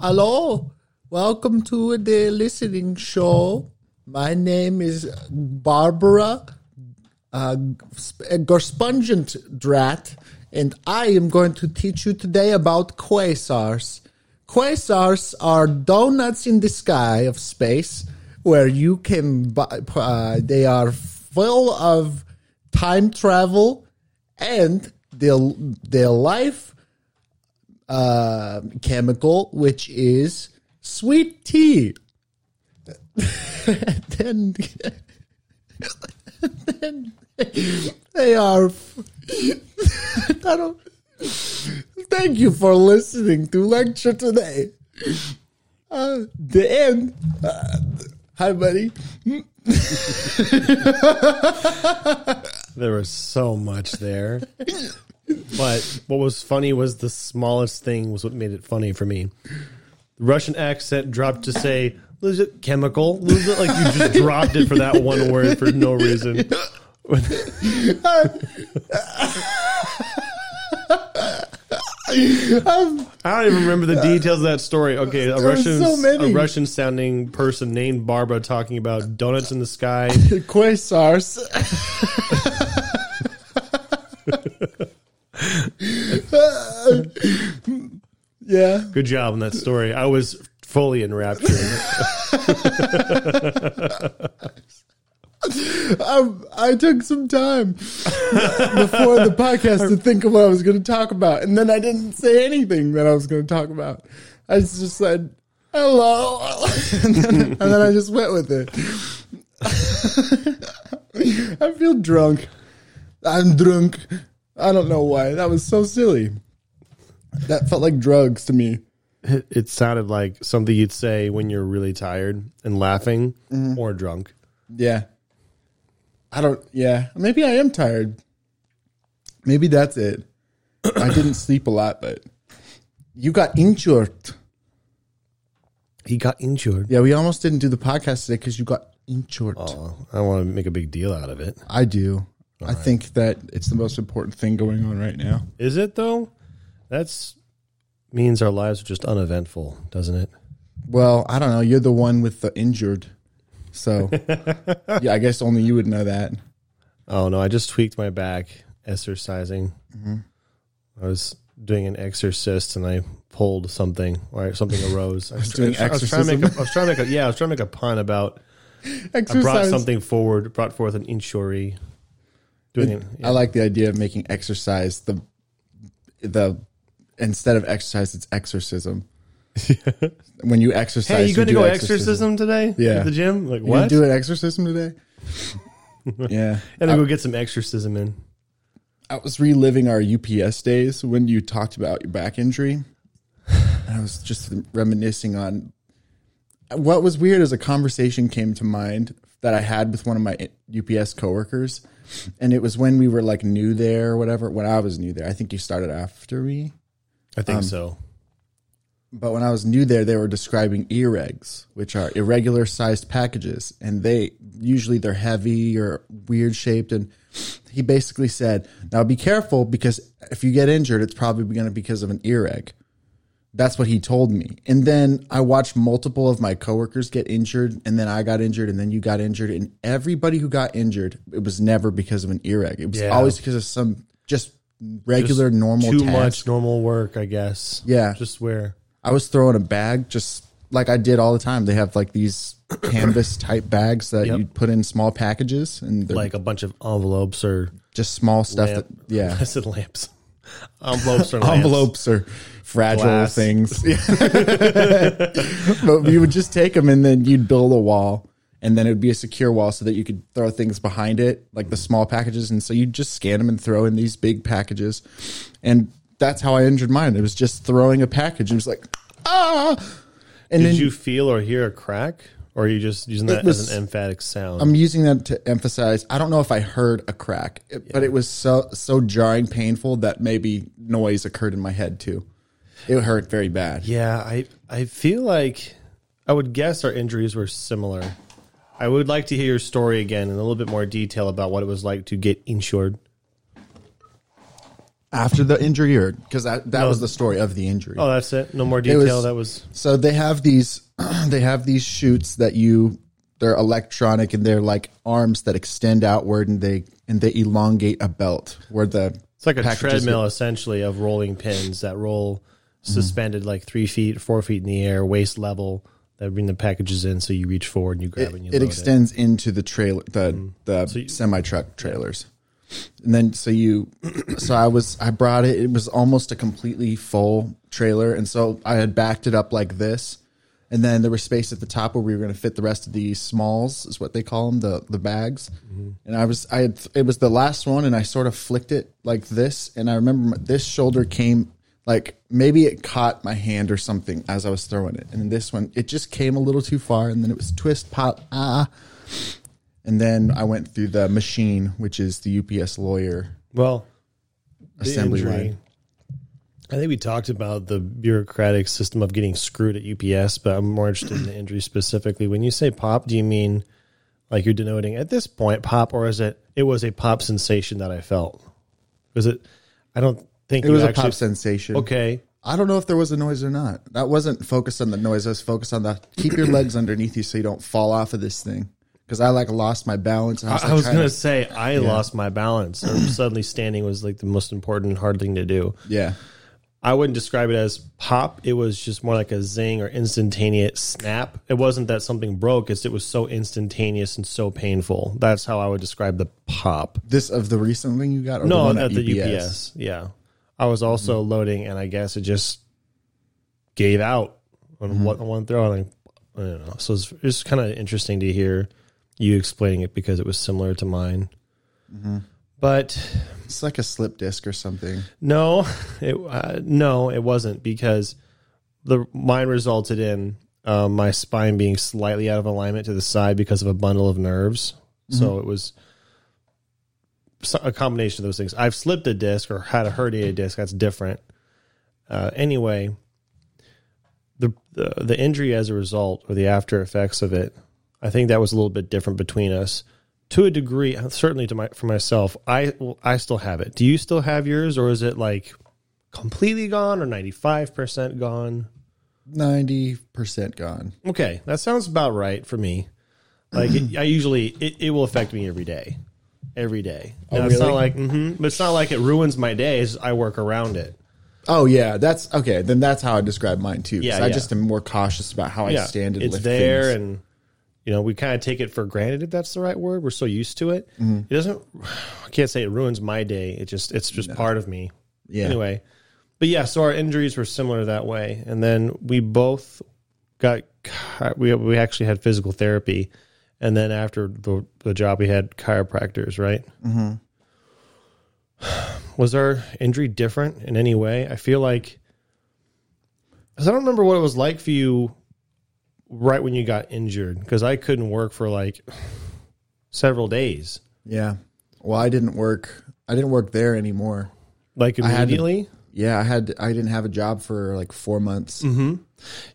Hello, welcome to the listening show. My name is Barbara uh, Gorspungent Drat, and I am going to teach you today about quasars. Quasars are donuts in the sky of space where you can buy, uh, they are full of time travel and their, their life uh, chemical, which is sweet tea. then, then they are. I don't. Thank you for listening to lecture today. Uh, the end. Uh, hi, buddy. There was so much there. But what was funny was the smallest thing was what made it funny for me. The Russian accent dropped to say, lose it chemical. Lose it like you just dropped it for that one word for no reason. I don't even remember the details of that story. Okay, a Russian, so a Russian sounding person named Barbara talking about donuts in the sky. Quasars. yeah. Good job on that story. I was fully enraptured. I, I took some time before the podcast to think of what I was going to talk about, and then I didn't say anything that I was going to talk about. I just said hello, and then, and then I just went with it. I feel drunk. I'm drunk. I don't know why. That was so silly. That felt like drugs to me. It, it sounded like something you'd say when you're really tired and laughing mm-hmm. or drunk. Yeah. I don't, yeah. Maybe I am tired. Maybe that's it. I didn't sleep a lot, but you got injured. He got injured. Yeah, we almost didn't do the podcast today because you got injured. Oh, I don't want to make a big deal out of it. I do. I think that it's the most important thing going on right now. Is it though? That's means our lives are just uneventful, doesn't it? Well, I don't know. You're the one with the injured. So, yeah, I guess only you would know that. Oh no, I just tweaked my back exercising. Mm-hmm. I was doing an exorcist and I pulled something or something arose. I was, doing I was trying to make a, I was trying to make a yeah, I was trying to make a pun about I brought something forward, brought forth an injury. Doing it, I like the idea of making exercise the the instead of exercise, it's exorcism. when you exercise, Hey, you going to go exorcism today? Yeah. at the gym. Like You what? do an exorcism today? yeah, And then go get some exorcism in. I was reliving our UPS days when you talked about your back injury. I was just reminiscing on what was weird as a conversation came to mind that I had with one of my UPS coworkers. And it was when we were like new there or whatever, when I was new there. I think you started after me. I Um, think so. But when I was new there, they were describing irregs, which are irregular sized packages, and they usually they're heavy or weird shaped. And he basically said, "Now be careful because if you get injured, it's probably going to be because of an irreg." That's what he told me. And then I watched multiple of my coworkers get injured, and then I got injured, and then you got injured, and everybody who got injured, it was never because of an irreg. It was Yeah. always because of some just regular normal Too task. much normal work, I guess. Yeah. Just where I was throwing a bag just like I did all the time. They have like these canvas type bags that Yep. you put in small packages and they're like a bunch of envelopes or just small stuff lamp. that yeah. I said lamps. Envelopes or lamps. Envelopes are fragile Glass. things. but you would just take them and then you'd build a wall and then it would be a secure wall so that you could throw things behind it, like the small packages. And so you just scan them and throw in these big packages. And that's how I injured mine. It was just throwing a package. It was like, ah. And Did then you feel or hear a crack? Or are you just using that was- as an emphatic sound? I'm using that to emphasize. I don't know if I heard a crack, it- but it was so so jarring, painful that maybe noise occurred in my head too. It hurt very bad. yeah, I I feel like I would guess our injuries were similar. I would like to hear your story again in a little bit more detail about what it was like to get insured. after the injury, or because that that was the story of the injury. Oh, that's it. No more detail. was- that was So they have these they have these chutes that you they're electronic and they're like arms that extend outward and they and they elongate a belt where the it's like a packages treadmill essentially of rolling pins that roll suspended like three feet, four feet in the air, waist level. That bring the packages in, so you reach forward and you grab it. and you it extends into the trailer the Mm. the semi truck trailers and then so you so i was i brought it it was almost a completely full trailer and so i had backed it up like this and then there was space at the top where we were going to fit the rest of the smalls is what they call them the the bags Mm-hmm. and i was i had it was the last one and i sort of flicked it like this and i remember my- this shoulder came like maybe it caught my hand or something as i was throwing it and this one it just came a little too far and then it was twist pop ah and then I went through the machine, which is the UPS lawyer Well, assembly injury. line. I think we talked about the bureaucratic system of getting screwed at UPS, but I'm more interested in the injury specifically. When you say pop, do you mean like you're denoting at this point pop, or is it it was a pop sensation that I felt? Was it? I don't think It was a pop sensation. Okay, I don't know if there was a noise or not. That wasn't focused on the noise. I was focused on the keep your legs underneath you so you don't fall off of this thing. Because I like lost my balance. I was, like, was gonna say I lost my balance. Or suddenly standing was like the most important hard thing to do. yeah. I wouldn't describe it as pop. It was just more like a zing or instantaneous snap. It wasn't that something broke. It's it was so instantaneous and so painful. That's how I would describe the pop. This of the recent thing you got? Or no, the one at the UPS. Yeah, I was also loading, and I guess it just gave out on one, one throw. And I, I don't know. So it's it's kind of interesting to hear you explaining it because it was similar to mine. But It's like a slip disc or something. no, it uh, no, it wasn't because the mine resulted in um, my spine being slightly out of alignment to the side because of a bundle of nerves. So it was a combination of those things. I've slipped a disc or had a herniated disc. That's different. Uh, anyway, the, the the injury as a result or the after effects of it, I think that was a little bit different between us. To a degree, certainly to my for myself, I I still have it. Do you still have yours, or is it like completely gone or ninety five percent gone? 90% gone. Okay, that sounds about right for me. Like it, I usually, it, it will affect me every day, every day. Now, It's not like, hmm but it's not like it ruins my days. I work around it. Oh, yeah. That's okay. Then that's how I describe mine too. Yeah, I yeah. just am more cautious about how I stand and it's there, things. and you know we kind of take it for granted if that's the right word. We're so used to it. Mm-hmm. It doesn't. I can't say it ruins my day. It just it's just part of me. Yeah. Anyway, but yeah, so our injuries were similar that way, and then we both got we we actually had physical therapy, and then after the the job we had chiropractors, right? Mm-hmm. Was our injury different in any way? I feel like because I don't remember what it was like for you right when you got injured because I couldn't work for like several days, Yeah. Well, I didn't work. I didn't work there anymore. like to- immediately. Yeah, I had. I didn't have a job for like four months.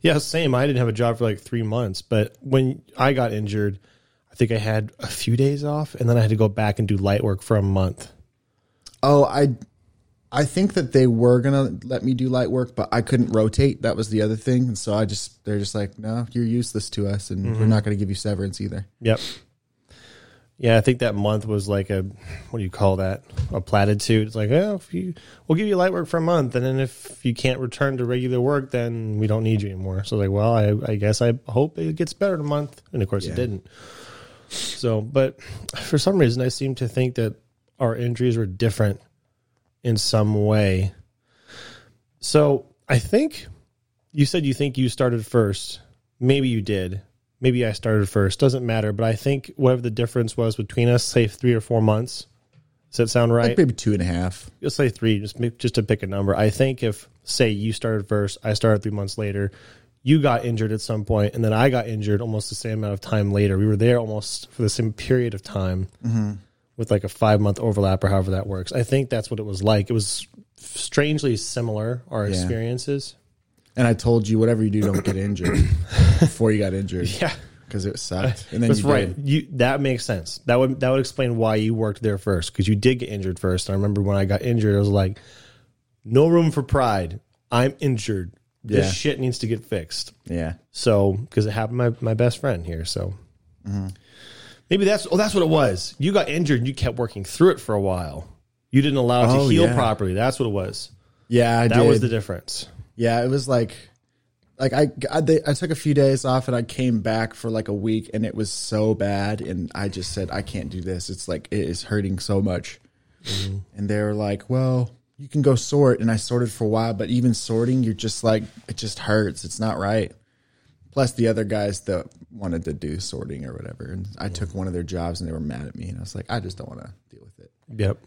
Yeah, same. I didn't have a job for like three months, but when I got injured, I think I had a few days off, and then I had to go back and do light work for a month. Oh, I. I think that they were gonna let me do light work, but I couldn't rotate. That was the other thing, and so I just they're just like, no, you're useless to us, and Mm-hmm. we're not going to give you severance either. Yep. Yeah, I think that month was like a what do you call that? A platitude. It's like, oh, if you we'll give you light work for a month, and then if you can't return to regular work, then we don't need you anymore. So like, well, I, I guess I hope it gets better in a month, and of course Yeah. it didn't. So, but for some reason, I seem to think that our injuries were different in some way. So I think you said you think you started first. Maybe you did. Maybe I started first. Doesn't matter. But I think whatever the difference was between us, say three or four months. Does that sound right? Like maybe two and a half. Let's say three, just just to pick a number. I think if say you started first, I started three months later, you got injured at some point, and then I got injured almost the same amount of time later. We were there almost for the same period of time mm-hmm. with like a five month overlap or however that works. I think that's what it was like. It was strangely similar our Yeah. experiences. And I told you, whatever you do, don't get injured before you got injured. Yeah. because it sucked. And then That's you right. did. You that makes sense. That would that would explain why you worked there first because you did get injured first. I remember when I got injured, I was like, no room for pride. I'm injured. This Yeah. shit needs to get fixed. Yeah. So because it happened my my best friend here, so Mm-hmm. maybe that's oh that's what it was. You got injured and you kept working through it for a while. You didn't allow it to Oh, heal yeah. properly. That's what it was. Yeah, I That did. was the difference. Yeah, it was like, like I, I, they, I took a few days off and I came back for like a week and it was so bad and I just said I can't do this. It's like it is hurting so much, and they were like, well, you can go sort, and I sorted for a while, but even sorting, you're just like it just hurts. It's not right. Plus the other guys that wanted to do sorting or whatever, and I took one of their jobs and they were mad at me, and I was like, I just don't want to deal with it. Yep.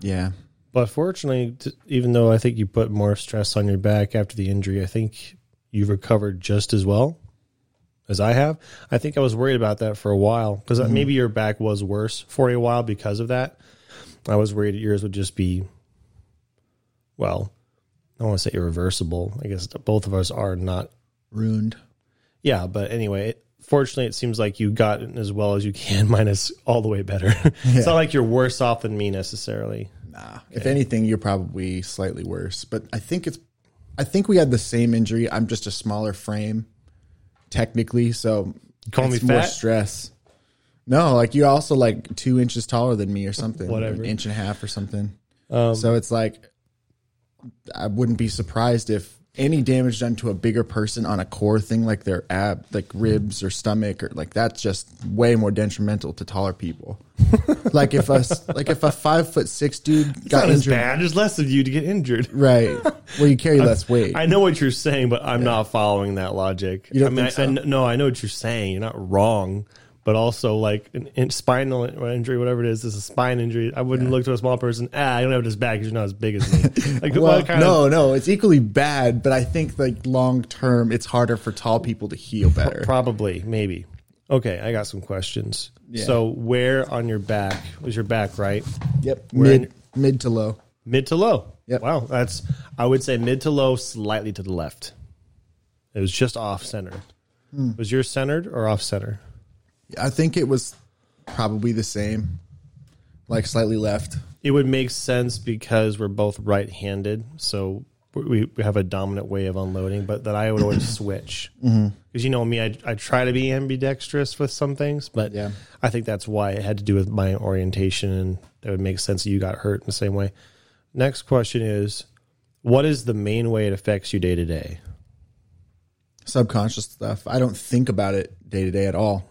Yeah, But fortunately, even though I think you put more stress on your back after the injury, I think you've recovered just as well as I have. I think I was worried about that for a while because uh, mm-hmm. maybe your back was worse for a while because of that. I was worried yours would just be, well, I don't want to say irreversible. I guess both of us are not. ruined. Yeah, but anyway, fortunately, it seems like you got as well as you can, minus all the way better. it's not like you're worse off than me necessarily. Nah. If anything, you're probably slightly worse. But I think it's I think we had the same injury. I'm just a smaller frame, technically, so call me it's more stress. No, like you're also like two inches taller than me or something. Whatever. An inch and a half or something. Um, so it's like I wouldn't be surprised if any damage done to a bigger person on a core thing like their ab like ribs or stomach or like that's just way more detrimental to taller people. like if a like if a five foot six dude got Not as injured bad. There's less of you to get injured. Right. Well, you carry less weight. I know what you're saying, but I'm not following that logic. You don't I mean, think I, I so? kn- no, I know what you're saying. You're not wrong, but also like an, in spinal injury, whatever it is, is a spine injury. I wouldn't look to a small person. Ah, I don't have it as bad because you're not as big as me. Like, well, no, of no, it's equally bad, but I think like long term, it's harder for tall people to heal better. probably maybe. Okay, I got some questions. So, where on your back was your back right? Yep. We're in- Mid mid to low. Mid to low. Yep. Wow, that's I would say mid to low, slightly to the left. It was just off center. Hmm. Was yours centered or off center? I think it was probably the same, like slightly left. It would make sense because we're both right-handed, so we, we have a dominant way of unloading. But that I would always switch mm-hmm. because you know me, I, I try to be ambidextrous with some things, but Yeah. I think that's why it had to do with my orientation, and that would make sense that you got hurt in the same way. Next question is, what is the main way it affects you day to day? Subconscious stuff. I don't think about it day to day at all,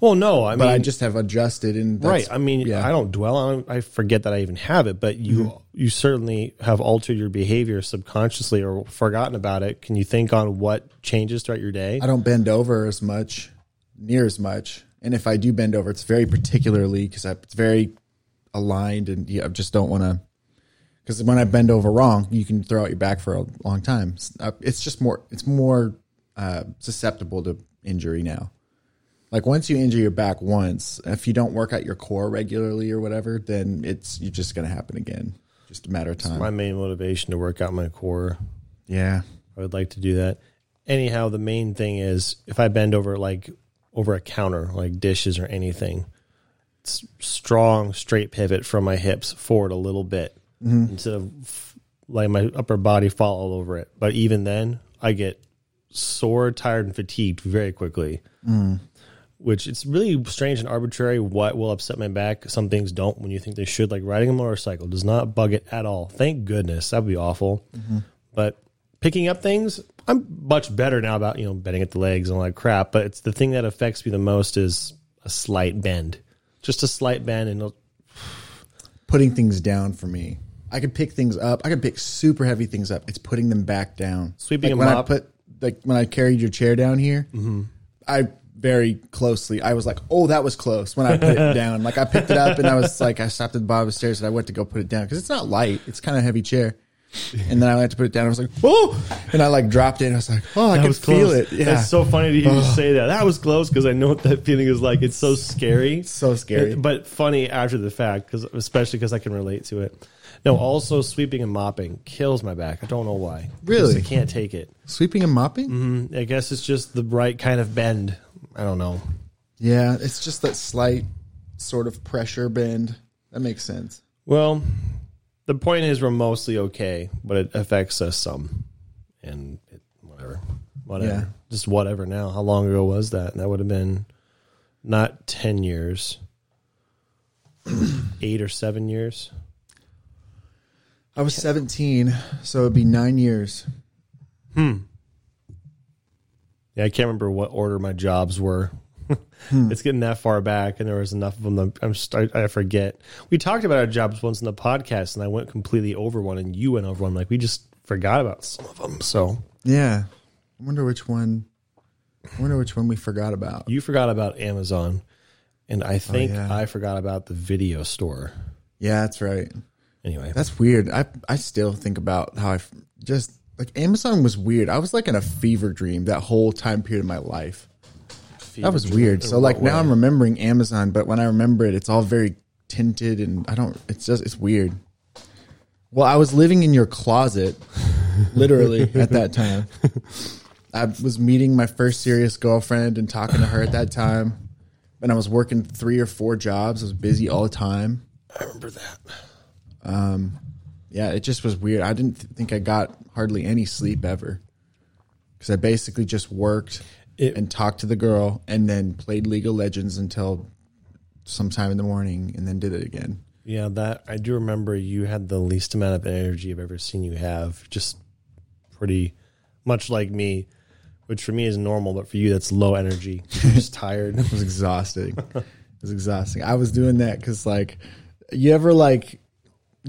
Well, no, I mean, but I just have adjusted and right. I mean, yeah. I don't dwell on. it. I forget that I even have it, but you Mm-hmm. you certainly have altered your behavior subconsciously or forgotten about it. Can you think on what changes throughout your day? I don't bend over as much, near as much. And if I do bend over, it's very particularly because it's very aligned, and yeah, I just don't want to. Because when I bend over wrong, you can throw out your back for a long time. It's, uh, it's just more. It's more uh, susceptible to injury now. Like once you injure your back once, if you don't work out your core regularly or whatever, then it's you're just going to happen again. Just a matter of time. my main motivation to work out my core. yeah. I would like to do that. Anyhow, the main thing is if I bend over like over a counter, like dishes or anything, it's strong straight pivot from my hips forward a little bit mm-hmm. instead of letting my upper body fall all over it. But even then, I get sore, tired, and fatigued very quickly. Mm. Which it's really strange and arbitrary what will upset my back. Some things don't when you think they should, like riding a motorcycle does not bug it at all. Thank goodness. That'd be awful. But picking up things, I'm much better now about, you know, bending at the legs and all that crap. But it's the thing that affects me the most is a slight bend. Just a slight bend and putting things down for me. I could pick things up. I could pick super heavy things up. It's putting them back down. Sweeping like a when mop. I put like when I carried your chair down here, Mm-hmm. I very closely. I was like, "Oh, that was close." When I put it down, like I picked it up and I was like, I stopped at the bottom of the stairs and I went to go put it down because it's not light. It's kind of heavy chair. And then I went to put it down. I was like, "Oh!" And I like dropped it. and I was like, "Oh, I that can was feel close. it." Yeah, That's so funny to hear you say that. That was close because I know what that feeling is like. It's so scary. so scary. It- but funny after the fact, because especially because I can relate to it. No, also sweeping and mopping kills my back. I don't know why. Really? Just I can't take it. Sweeping and mopping. Mm, I guess it's just the right kind of bend. I don't know. Yeah, it's just that slight sort of pressure bend. That makes sense. Well, the point is we're mostly okay, but it affects us some, and it, whatever, whatever, Yeah. just whatever. Now, how long ago was that? That would have been not ten years, eight or seven years. I was 17, so it'd be nine years. Hmm. Yeah, I can't remember what order my jobs were. Hmm. It's getting that far back, and there was enough of them. That I'm just, I, forget. We talked about our jobs once in the podcast, and I went completely over one, and you went over one. Like we just forgot about some of them. So Yeah. I wonder which one. I wonder which one we forgot about. you forgot about Amazon, and I oh, think yeah. I forgot about the video store. Yeah, that's right. Anyway, That's weird. I I still think about how I just like Amazon was weird. I was like in a fever dream that whole time period of my life. That was weird. So like now I'm remembering Amazon, but when I remember it, it's all very tinted and I don't. It's just it's weird. Well, I was living in your closet, literally at that time. I was meeting my first serious girlfriend and talking to her at that time. And I was working three or four jobs. I was busy all the time. I remember that. Um, yeah, it just was weird. I didn't th- think I got hardly any sleep ever because I basically just worked It- and talked to the girl and then played League of Legends until sometime in the morning and then did it again. Yeah, that I do remember. You had the least amount of energy I've ever seen you have. Just pretty much like me, which for me is normal, but for you that's low energy. You're just tired. It was exhausting. it was exhausting. I was doing that because like, you ever like,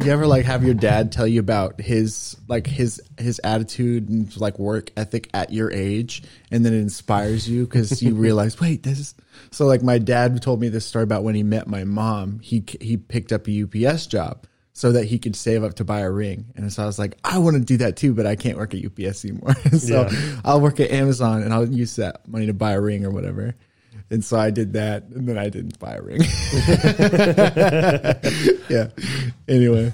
you ever like have your dad tell you about his like his his attitude and like work ethic at your age, and then it inspires you because you realize, wait, this is so. Like my dad told me this story about when he met my mom. He he picked up a UPS job so that he could save up to buy a ring, and so I was like, I want to do that too, but I can't work at UPS anymore. so Yeah. I'll work at Amazon and I'll use that money to buy a ring or whatever. And so I did that, and then I didn't buy a ring. yeah. Anyway,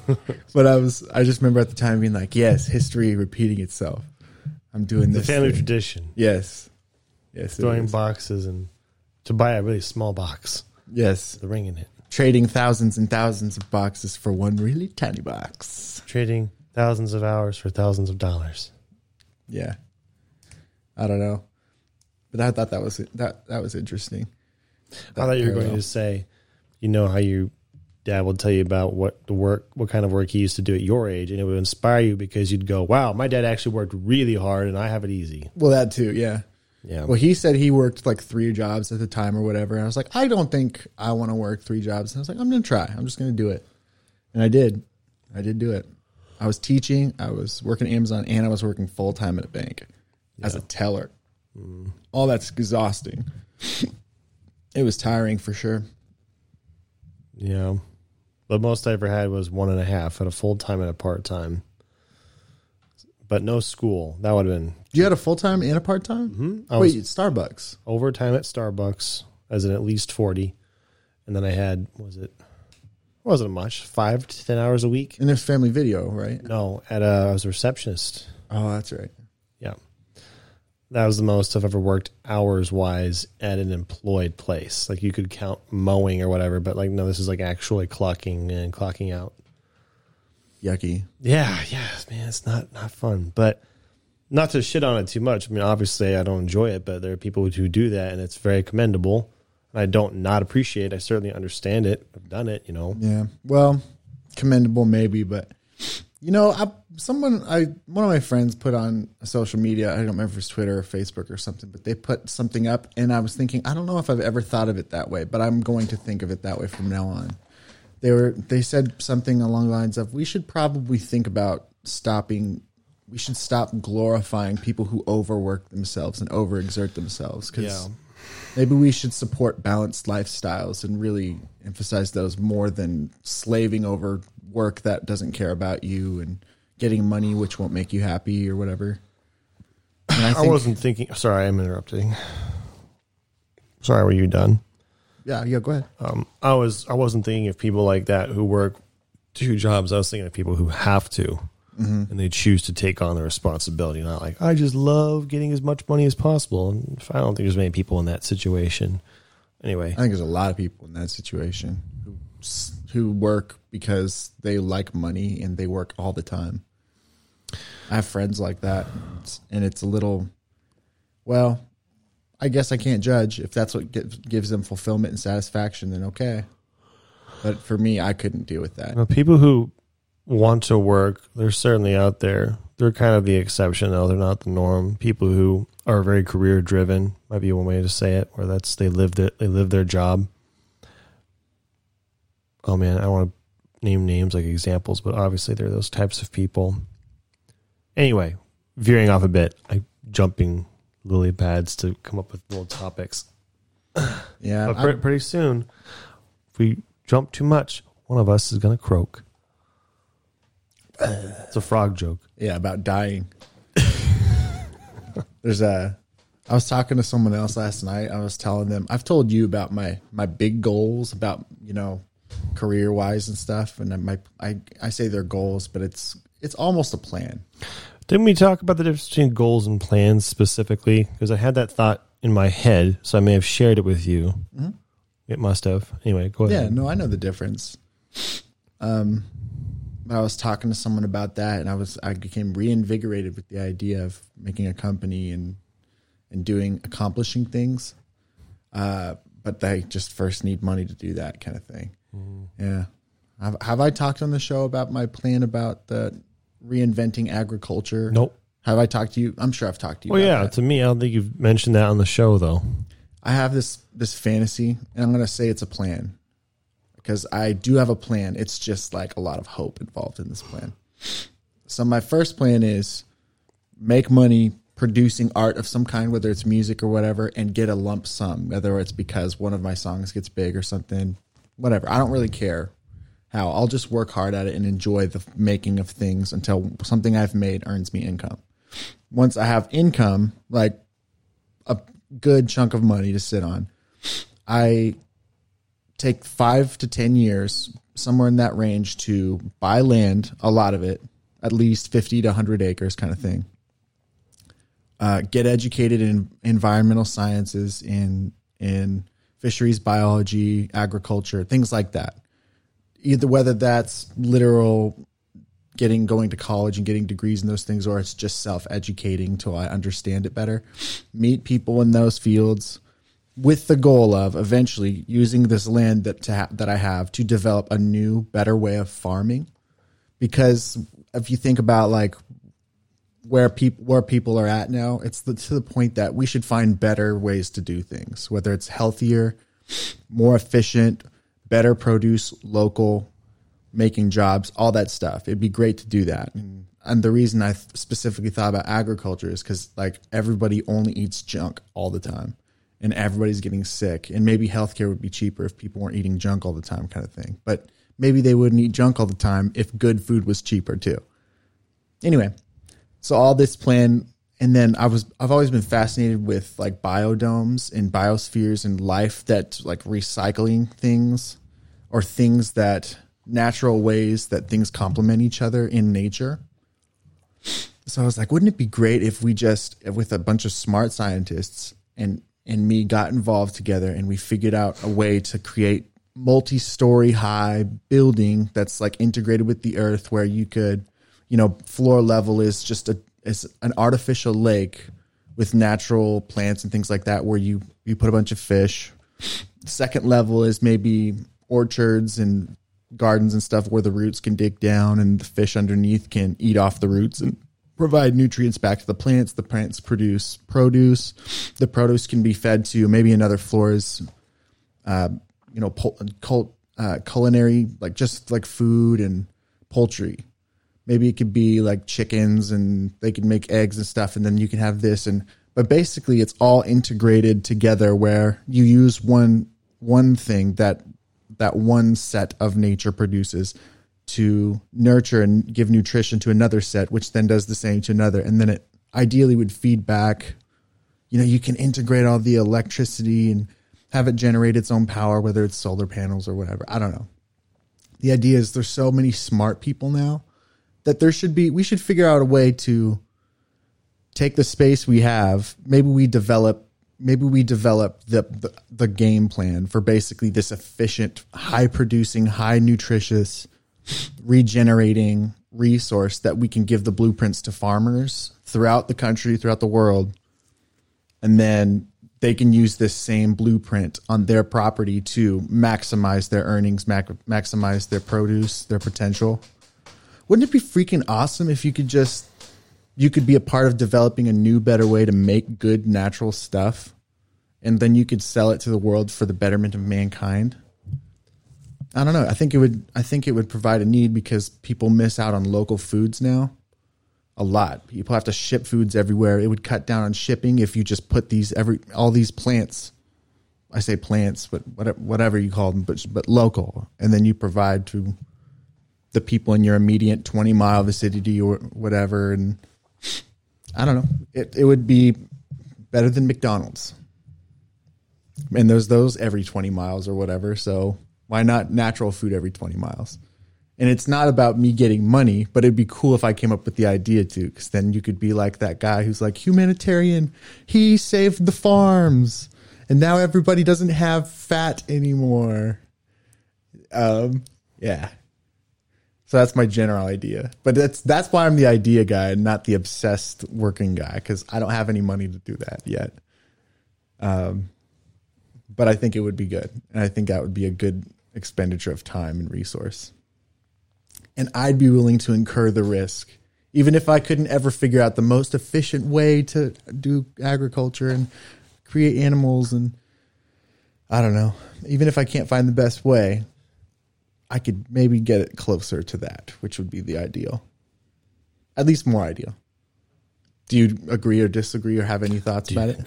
but I was I just remember at the time being like, yes, history repeating itself. I'm doing the this. family thing. tradition. Yes. Yes. Throwing boxes and to buy a really small box, yes. the ring in it. Trading thousands and thousands of boxes for one really tiny box. Trading thousands of hours for thousands of dollars. Yeah. I don't know. But I thought that was that that was interesting. I thought you were going to say, you know how your dad will tell you about what the work, what kind of work he used to do at your age, and it would inspire you because you'd go, "Wow, my dad actually worked really hard, and I have it easy." Well, that too, yeah. Yeah, Well, he said he worked like three jobs at the time or whatever. And I was like, I don't think I want to work three jobs. And I was like, I'm going to try. I'm just going to do it. And I did. I did do it. I was teaching, I was working at Amazon, and I was working full time at a bank as a teller. All that's exhausting. it was tiring for sure. yeah. The most I ever had was one and a half at a full time and a part time, but no school. That would have been You had a full time and a part time? Mm-hmm. Wait, Starbucks. overtime at Starbucks as an at least forty, and then I had was it wasn't much five to ten hours a week. And there's family video, right? No, at a, I was a receptionist. Oh, that's right. That was the most I've ever worked hours wise at an employed place. Like you could count mowing or whatever, but like no, this is like actually clocking and clocking out. Yucky. Yeah, yeah, man, it's not not fun. But not to shit on it too much. I mean, obviously I don't enjoy it, but there are people who do that and it's very commendable. And I don't not appreciate. it. I certainly understand it. I've done it, you know. Yeah. Well, commendable maybe, but you know, I someone I one of my friends put on social media, I don't remember if it's Twitter or Facebook or something, but they put something up and I was thinking, I don't know if I've ever thought of it that way, but I'm going to think of it that way from now on. They were they said something along the lines of we should probably think about stopping we should stop glorifying people who overwork themselves and overexert themselves cuz Yeah. maybe we should support balanced lifestyles and really emphasize those more than slaving over work that doesn't care about you and getting money which won't make you happy or whatever. I I wasn't thinking sorry, I'm interrupting. Sorry, were you done? yeah, yeah, go ahead. Um, I was I wasn't thinking of people like that who work two jobs. I was thinking of people who have to. and they choose to take on the responsibility. Not like I just love getting as much money as possible. And I don't think there's many people in that situation. Anyway, I think there's a lot of people in that situation who who work because they like money and they work all the time. I have friends like that, and it's a little. Well, I guess I can't judge if that's what gives, them fulfillment and satisfaction. Then okay, but for me, I couldn't deal with that. people who want to work, they're certainly out there. They're kind of the exception, though. They're not the norm. People who are very career driven might be one way to say it, where that's they lived it, they live their job. Oh man, I don't want to name names like examples, but obviously there are those types of people. Anyway, veering off a bit, I jumping lily pads to come up with little topics. Yeah, But pretty soon, if we jump too much, one of us is going to croak. It's a frog joke. Yeah, about dying. There's a. I was talking to someone else last night. I was telling them I've told you about my my big goals about you know career wise and stuff, and my I I say they're goals, but it's it's almost a plan. Didn't we talk about the difference between goals and plans specifically? Because I had that thought in my head, so I may have shared it with you. It must have. Anyway, go ahead. Yeah, no, I know the difference. Um, but I was talking to someone about that, and I was I became reinvigorated with the idea of making a company and and doing accomplishing things. Uh, but they just first need money to do that kind of thing. Mm-hmm. Yeah. Have, have I talked on the show about my plan about the reinventing agriculture? Nope. Have I talked to you? I'm sure I've talked to you. Well, yeah. that. To me, I don't think you've mentioned that on the show, though. I have this this fantasy, and I'm going to say it's a plan because I do have a plan. It's just like a lot of hope involved in this plan. So my first plan is make money producing art of some kind, whether it's music or whatever, and get a lump sum, whether it's because one of my songs gets big or something, whatever. I don't really care how. I'll just work hard at it and enjoy the making of things until something I've made earns me income. Once I have income, like a good chunk of money to sit on, I take five to 10 years, somewhere in that range, to buy land, a lot of it, at least 50 to 100 acres kind of thing. Uh, get educated in environmental sciences, in, in fisheries biology, agriculture, things like that. Either whether that's literal getting going to college and getting degrees in those things or it's just self-educating till I understand it better. Meet people in those fields with the goal of eventually using this land that ha- that I have to develop a new better way of farming because if you think about like where people where people are at now it's the, to the point that we should find better ways to do things whether it's healthier more efficient better produce local making jobs, all that stuff. It'd be great to do that. And, and the reason I specifically thought about agriculture is because like everybody only eats junk all the time, and everybody's getting sick. And maybe healthcare would be cheaper if people weren't eating junk all the time, kind of thing. But maybe they wouldn't eat junk all the time if good food was cheaper too. Anyway, so all this plan and then I was I've always been fascinated with like biodomes and biospheres and life that like recycling things or things that natural ways that things complement each other in nature. So I was like, wouldn't it be great if we just with a bunch of smart scientists and and me got involved together and we figured out a way to create multi-story high building that's like integrated with the earth where you could you know floor level is just a is an artificial lake with natural plants and things like that where you you put a bunch of fish. Second level is maybe orchards and gardens and stuff where the roots can dig down and the fish underneath can eat off the roots and provide nutrients back to the plants. The plants produce produce. The produce can be fed to maybe another floor's uh, you know pul- cult, uh, culinary like just like food and poultry maybe it could be like chickens and they can make eggs and stuff and then you can have this and but basically it's all integrated together where you use one one thing that that one set of nature produces to nurture and give nutrition to another set which then does the same to another. And then it ideally would feed back. You know you can integrate all the electricity and have it generate its own power whether it's solar panels or whatever. I don't know. The idea is there's so many smart people now that there should be we should figure out a way to take the space we have. Maybe we develop maybe we develop the, the the game plan for basically this efficient high producing high nutritious regenerating resource that we can give the blueprints to farmers throughout the country throughout the world. And then they can use this same blueprint on their property to maximize their earnings mac- maximize their produce their potential wouldn't it be freaking awesome if you could just you could be a part of developing a new better way to make good natural stuff and then you could sell it to the world for the betterment of mankind? I don't know. I think it would i think it would provide a need because people miss out on local foods now a lot. People have to ship foods everywhere. It would cut down on shipping if you just put these every all these plants i say plants but whatever, you call them but but local and then you provide to the people in your immediate 20 mile vicinity or whatever and i don't know. It, it would be better than mcdonald's. And there's those every 20 miles or whatever so why not natural food every 20 miles? And it's not about me getting money but it'd be cool if i came up with the idea too because then you could be like that guy who's like humanitarian he saved the farms and now everybody doesn't have fat anymore. Um yeah so that's my general idea. But that's that's why I'm the idea guy and not the obsessed working guy because I don't have any money to do that yet. Um, but I think it would be good, and I think that would be a good expenditure of time and resource. And I'd be willing to incur the risk, even if I couldn't ever figure out the most efficient way to do agriculture and create animals and I don't know. Even if I can't find the best way, I could maybe get it closer to that, which would be the ideal. At least more ideal. Do you agree or disagree or have any thoughts about it?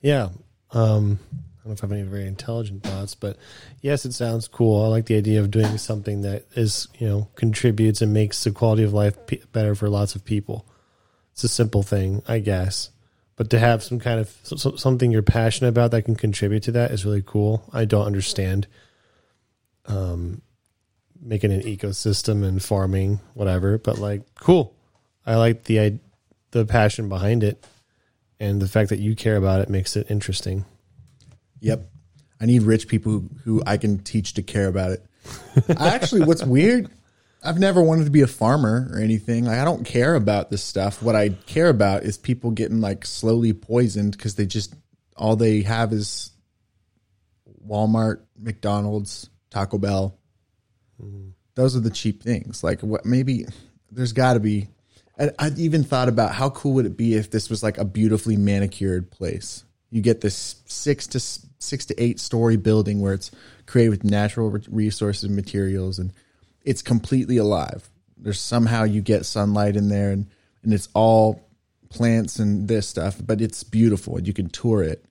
Yeah. Um, I don't know if I have any very intelligent thoughts, but yes, it sounds cool. I like the idea of doing something that is, you know, contributes and makes the quality of life p- better for lots of people. It's a simple thing, I guess, but to have some kind of so, something you're passionate about that can contribute to that is really cool. I don't understand um, making an ecosystem and farming, whatever. But like, cool. I like the I, the passion behind it, and the fact that you care about it makes it interesting. Yep. I need rich people who, who I can teach to care about it. I actually, what's weird, I've never wanted to be a farmer or anything. Like, I don't care about this stuff. What I care about is people getting like slowly poisoned because they just, all they have is Walmart, McDonald's, Taco Bell. Those are the cheap things. Like what maybe there's got to be. And I've even thought about how cool would it be if this was like a beautifully manicured place. You get this six to six to eight story building where it's created with natural resources and materials, and it's completely alive. There's somehow you get sunlight in there, and and it's all plants and this stuff, but it's beautiful and you can tour it.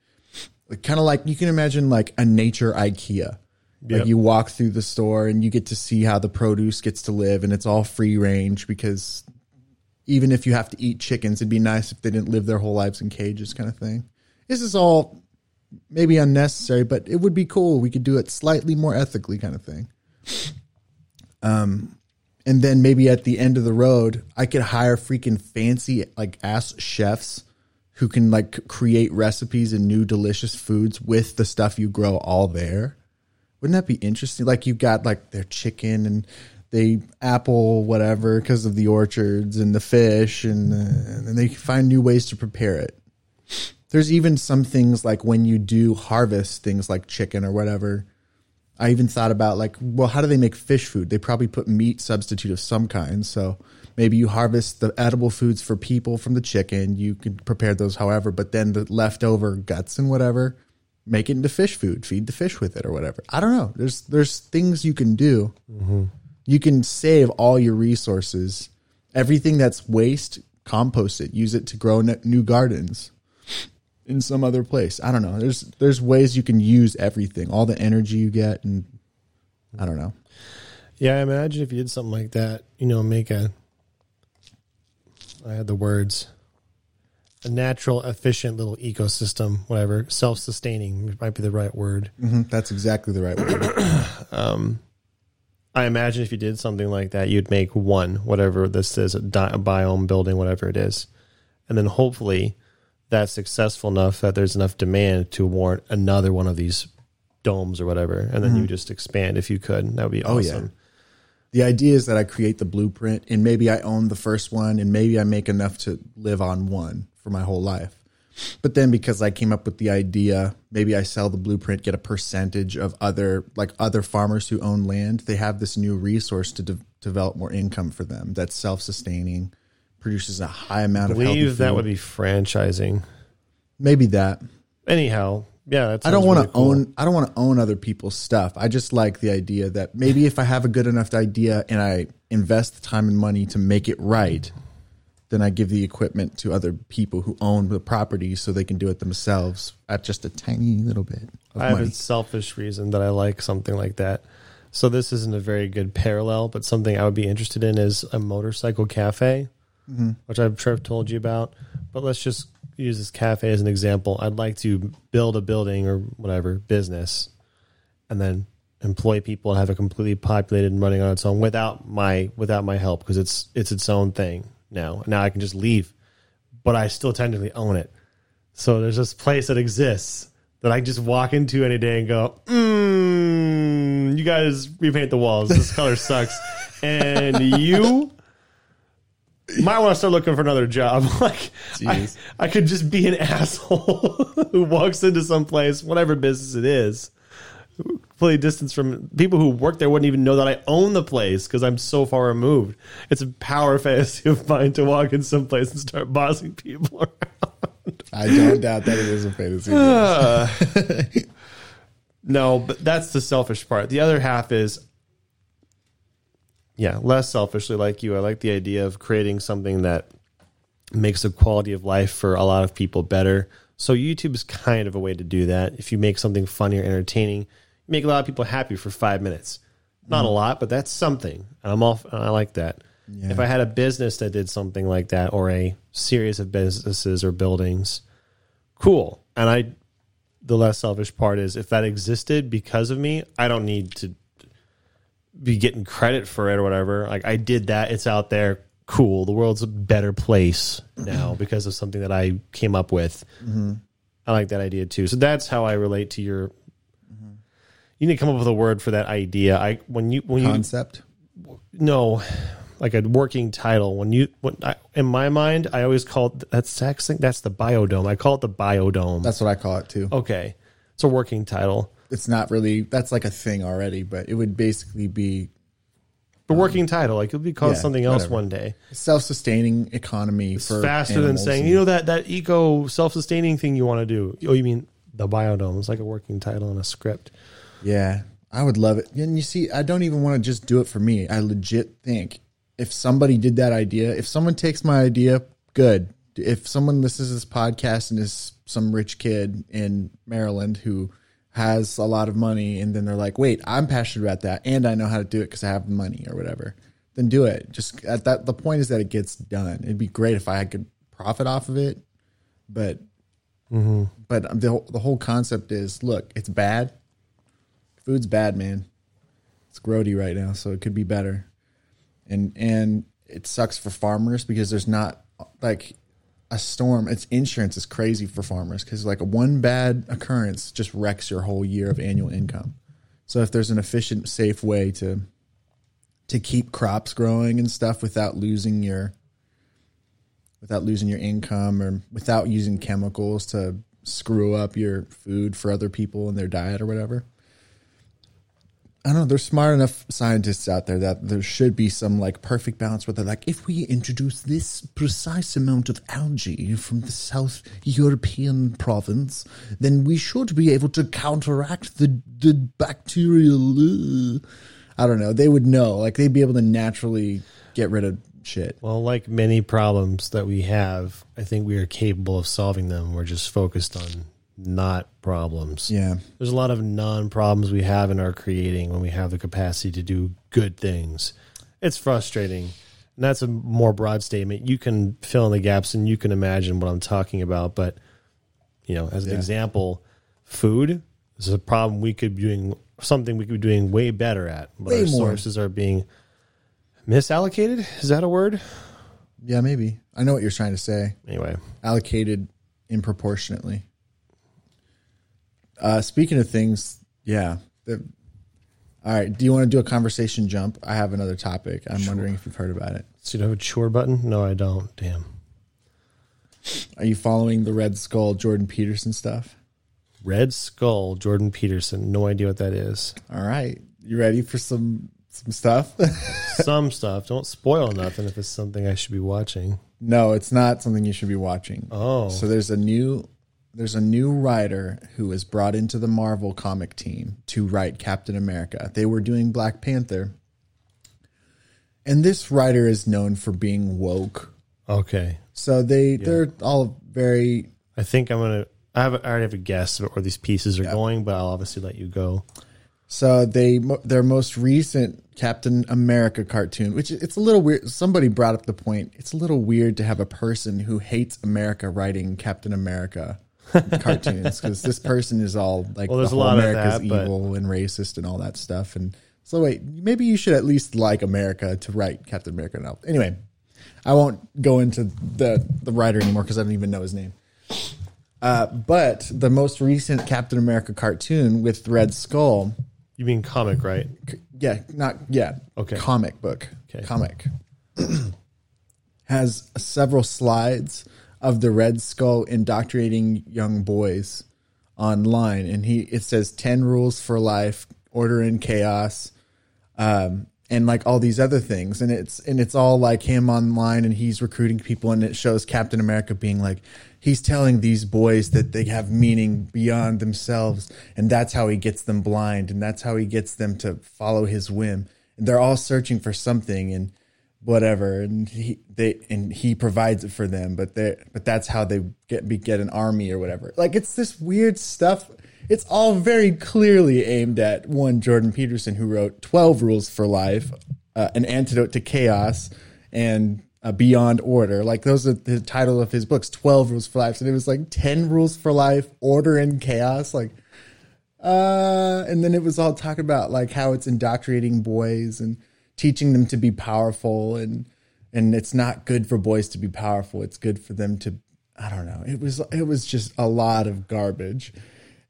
Kind of like you can imagine like a nature IKEA Yep. Like you walk through the store and you get to see how the produce gets to live and it's all free range because even if you have to eat chickens, it'd be nice if they didn't live their whole lives in cages kind of thing. This is all maybe unnecessary, but it would be cool. We could do it slightly more ethically kind of thing. Um and then maybe at the end of the road, I could hire freaking fancy like ass chefs who can like create recipes and new delicious foods with the stuff you grow all there wouldn't that be interesting? Like you've got like their chicken and they apple whatever because of the orchards and the fish and, uh, and they find new ways to prepare it. There's even some things like when you do harvest things like chicken or whatever. I even thought about like, well, how do they make fish food? They probably put meat substitute of some kind. So maybe you harvest the edible foods for people from the chicken. You can prepare those however, but then the leftover guts and whatever, make it into fish food, feed the fish with it or whatever. I don't know. There's there's things you can do. Mm-hmm. You can save all your resources. Everything that's waste, compost it. Use it to grow new gardens in some other place. I don't know. There's there's ways you can use everything, all the energy you get, and I don't know. Yeah, I imagine if you did something like that, you know, make a. I had the words a natural, efficient little ecosystem, whatever, self sustaining might be the right word. Mm-hmm. That's exactly the right word. um, I imagine if you did something like that, you'd make one, whatever this is, a, di- a biome building, whatever it is, and then hopefully that's successful enough that there's enough demand to warrant another one of these domes or whatever, and then you just expand if you could. That would be Mm-hmm. Oh, yeah. awesome. The idea is that I create the blueprint and maybe I own the first one and maybe I make enough to live on one for my whole life. But then because I came up with the idea, maybe I sell the blueprint, get a percentage of other like other farmers who own land. They have this new resource to de- develop more income for them that's self-sustaining, produces a high amount I of believe that would be franchising. maybe that. Anyhow, yeah, I don't want really to cool. own. I don't want to own other people's stuff. I just like the idea that maybe if I have a good enough idea and I invest the time and money to make it right, then I give the equipment to other people who own the property so they can do it themselves at just a tiny little bit of I have money. a selfish reason that I like something like that. So this isn't a very good parallel, but something I would be interested in is a motorcycle cafe, Mm-hmm. which I've sure I've told you about. But let's just use this cafe as an example. I'd like to build a building or whatever business, and then employ people and have it completely populated and running on its own without my without my help because it's it's its own thing now. Now I can just leave, but I still technically own it. So there's this place that exists that I can just walk into any day and go, mm, you guys repaint the walls. This color sucks. And you might want to start looking for another job. like, I, I could just be an asshole who walks into some place, whatever business it is, completely distance from people who work there wouldn't even know that I own the place because I'm so far removed. It's a power fantasy of mine to walk in some place and start bossing people around. I don't doubt that it is a fantasy. No, but that's the selfish part. The other half is, yeah, less selfishly like you. I like the idea of creating something that makes the quality of life for a lot of people better. So YouTube is kind of a way to do that. If you make something funny or entertaining, make a lot of people happy for five minutes. Not a mm-hmm. lot, but that's something. And I'm all. I like that. If I had a business that did something like that, or a series of businesses or buildings, cool. And I the less selfish part is if that existed because of me, I don't need to be getting credit for it or whatever. Like I did that, it's out there. Cool. The world's a better place now because of something that I came up with. Mm-hmm. I like that idea too. So that's how I relate to your. You need to come up with a word for that idea. I when you when you Concept. no, like a working title. When you when I, in my mind, I always call it that's actually that's the biodome. I call it the biodome. That's what I call it too. okay. It's a working title. It's not really. That's like a thing already, but it would basically be The um, working title, like it'll be called yeah, something else whatever. one day. self-sustaining economy It's for faster than saying, and- you know that that eco self-sustaining thing you want to do. Oh, you mean the biodome? It's like a working title in a script. Yeah, I would love it. And you see, I don't even want to just do it for me. I legit think if somebody did that idea, if someone takes my idea, good. If someone listens to this podcast and is some rich kid in Maryland who has a lot of money and then they're like, wait, I'm passionate about that and I know how to do it because I have money or whatever, then do it. Just at that, the point is that it gets done. It'd be great if I could profit off of it, but mm-hmm. but the the whole concept is look, it's bad. Food's bad, man. It's grody right now, so it could be better. And and it sucks for farmers because there's not like a storm. It's insurance is crazy for farmers because like one bad occurrence just wrecks your whole year of annual income. So if there's an efficient, safe way to to keep crops growing and stuff without losing your without losing your income or without using chemicals to screw up your food for other people and their diet or whatever. I don't know. There's smart enough scientists out there that there should be some like perfect balance where they're like, if we introduce this precise amount of algae from the South European province, then we should be able to counteract the the bacterial. uh, I don't know. They would know. Like they'd be able to naturally get rid of shit. Well, like many problems that we have, I think we are capable of solving them. We're just focused on not problems. Yeah. There's a lot of non problems we have in our creating when we have the capacity to do good things. It's frustrating. And that's a more broad statement. You can fill in the gaps and you can imagine what I'm talking about. But, you know, as an Yeah. example, food is a problem we could be doing something we could be doing way better at. But Way our more. sources are being misallocated. Is that a word? Yeah, maybe. I know what you're trying to say. Anyway, Allocated improportionately. Uh, speaking of things, yeah. the- all right. Do you want to do a conversation jump? I have another topic. I'm wondering if you've heard about it. so you have a chore button? No, I don't. Damn. Are you following the Red Skull Jordan Peterson stuff? Red Skull, Jordan Peterson. No idea what that is. All right. You ready for some some stuff? Some stuff. Don't spoil nothing if it's something I should be watching. no, it's not something you should be watching. Oh. So there's a new there's a new writer who was brought into the Marvel comic team to write Captain America. They were doing Black Panther. And this writer is known for being woke. Okay. So they they're all very I think I'm gonna. I have. I already have a guess about where these pieces are going, but I'll obviously let you go. So they their most recent Captain America cartoon, which it's a little weird. Somebody brought up the point. It's a little weird to have a person who hates America writing Captain America cartoons because this person is all like Well, there's the a lot of America's that, but- evil and racist and all that stuff. And so wait, maybe you should at least like America to write Captain America now. Anyway, I won't go into the the writer anymore because I don't even know his name. Uh, but the most recent Captain America cartoon with Red Skull You mean comic, right? yeah, not yeah. Okay. Comic book. Okay. Comic has several slides of the Red Skull indoctrinating young boys online, and he it says ten rules for life, order and chaos, um, and like all these other things, and it's and it's all like him online, and he's recruiting people, and it shows Captain America being like. He's telling these boys that they have meaning beyond themselves, and that's how he gets them blind, and that's how he gets them to follow his whim. And they're all searching for something, and whatever, and he they and he provides it for them. But they but that's how they get be, get an army or whatever. Like it's this weird stuff. It's all very clearly aimed at one Jordan Peterson who wrote Twelve Rules for Life, uh, an antidote to chaos, and uh, Beyond Order. Like those are the title of his books, Twelve Rules for Life, and it was like ten rules for life, order and chaos. Like uh, and then it was all talking about like how it's indoctrinating boys and teaching them to be powerful and and it's not good for boys to be powerful. It's good for them to I don't know. It was it was just a lot of garbage.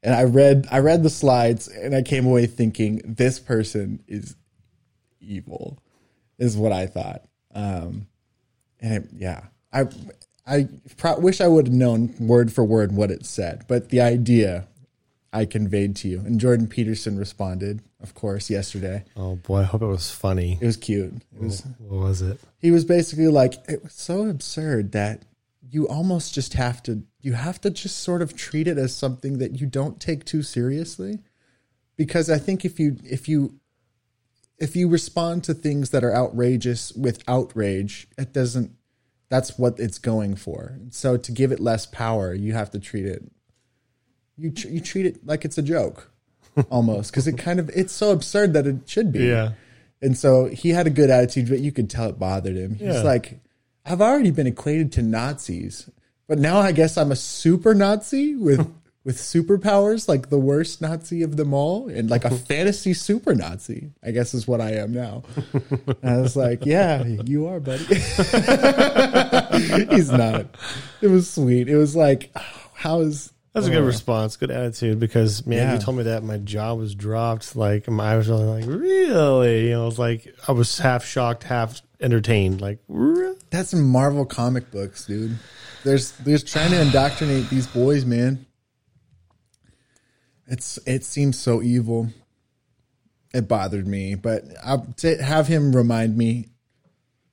And I read I read the slides and I came away thinking this person is evil is what I thought. Um and it, yeah, I I pro- wish I would have known word for word what it said, but the idea I conveyed to you. And Jordan Peterson responded, of course, yesterday. Oh boy, I hope it was funny. It was cute. It was What was it? he was basically like it was so absurd that you almost just have to you have to just sort of treat it as something that you don't take too seriously because i think if you if you if you respond to things that are outrageous with outrage it doesn't that's what it's going for so to give it less power you have to treat it you tr- you treat it like it's a joke almost because it kind of it's so absurd that it should be Yeah. and so he had a good attitude, but you could tell it bothered him. He's Yeah. like, I've already been equated to Nazis, but now I guess I'm a super Nazi with with superpowers, like the worst Nazi of them all, and like a fantasy super Nazi. I guess is what I am now. And I was like, Yeah, you are, buddy. He's not. It was sweet. It was like, oh, how is That's a good response, good attitude. Because man, Yeah. you told me that my jaw was dropped. Like my, I was really like, really? You know, I was like, I was half shocked, half entertained. Like, "Re- That's in Marvel comic books, dude. There's there's trying to indoctrinate these boys, man. It's it seems so evil. It bothered me, but I to have him remind me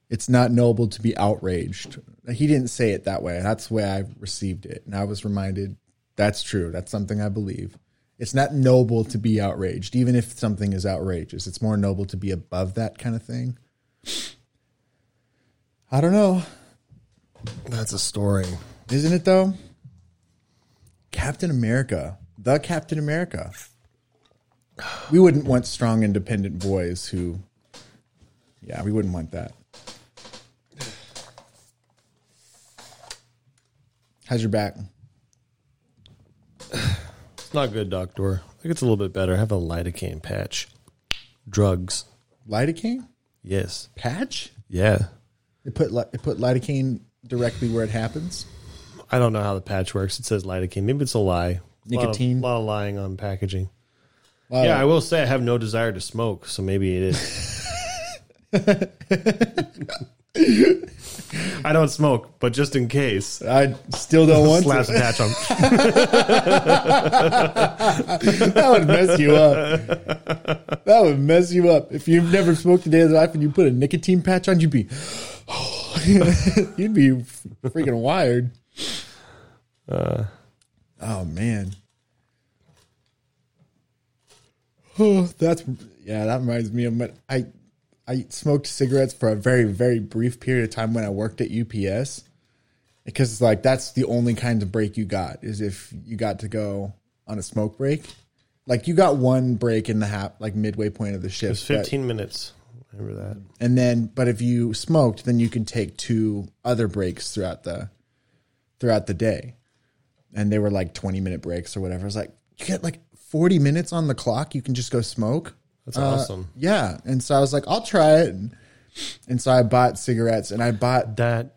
it's not noble to be outraged. He didn't say it that way. That's the way I received it. And I was reminded that's true. That's something I believe. It's not noble to be outraged, even if something is outrageous. It's more noble to be above that kind of thing. I don't know. that's a story. Isn't it though? Captain America, the Captain America. We wouldn't want strong, independent boys who, yeah, we wouldn't want that. How's your back? It's not good, doctor. I think it's a little bit better. I Have a lidocaine patch. Drugs. Lidocaine Yes. patch. Yeah. It put li- they put lidocaine directly where it happens. I don't know how the patch works. It says lidocaine. Maybe it's a lie. Nicotine. A lot of, lot of lying on packaging. Wow. Yeah, I will say I have no desire to smoke, so maybe it is. I don't smoke, but just in case, I still don't want slap to. the patch on. That would mess you up. That would mess you up. If you've never smoked a day of your life and you put a nicotine patch on, you'd be, you'd be freaking wired. Uh. oh man. Oh, that's yeah. That reminds me of my, I. I smoked cigarettes for a very very brief period of time when I worked at UPS because it's like that's the only kind of break you got is if you got to go on a smoke break. Like you got one break in the half like midway point of the It's shift. but- 15 minutes. Remember that. and then but if you smoked, then you could take two other breaks throughout the throughout the day. And they were like 20 minute breaks or whatever. I was like, you get like 40 minutes on the clock, you can just go smoke. That's Uh, awesome. Yeah. And so I was like, I'll try it. And, and so I bought cigarettes and I bought That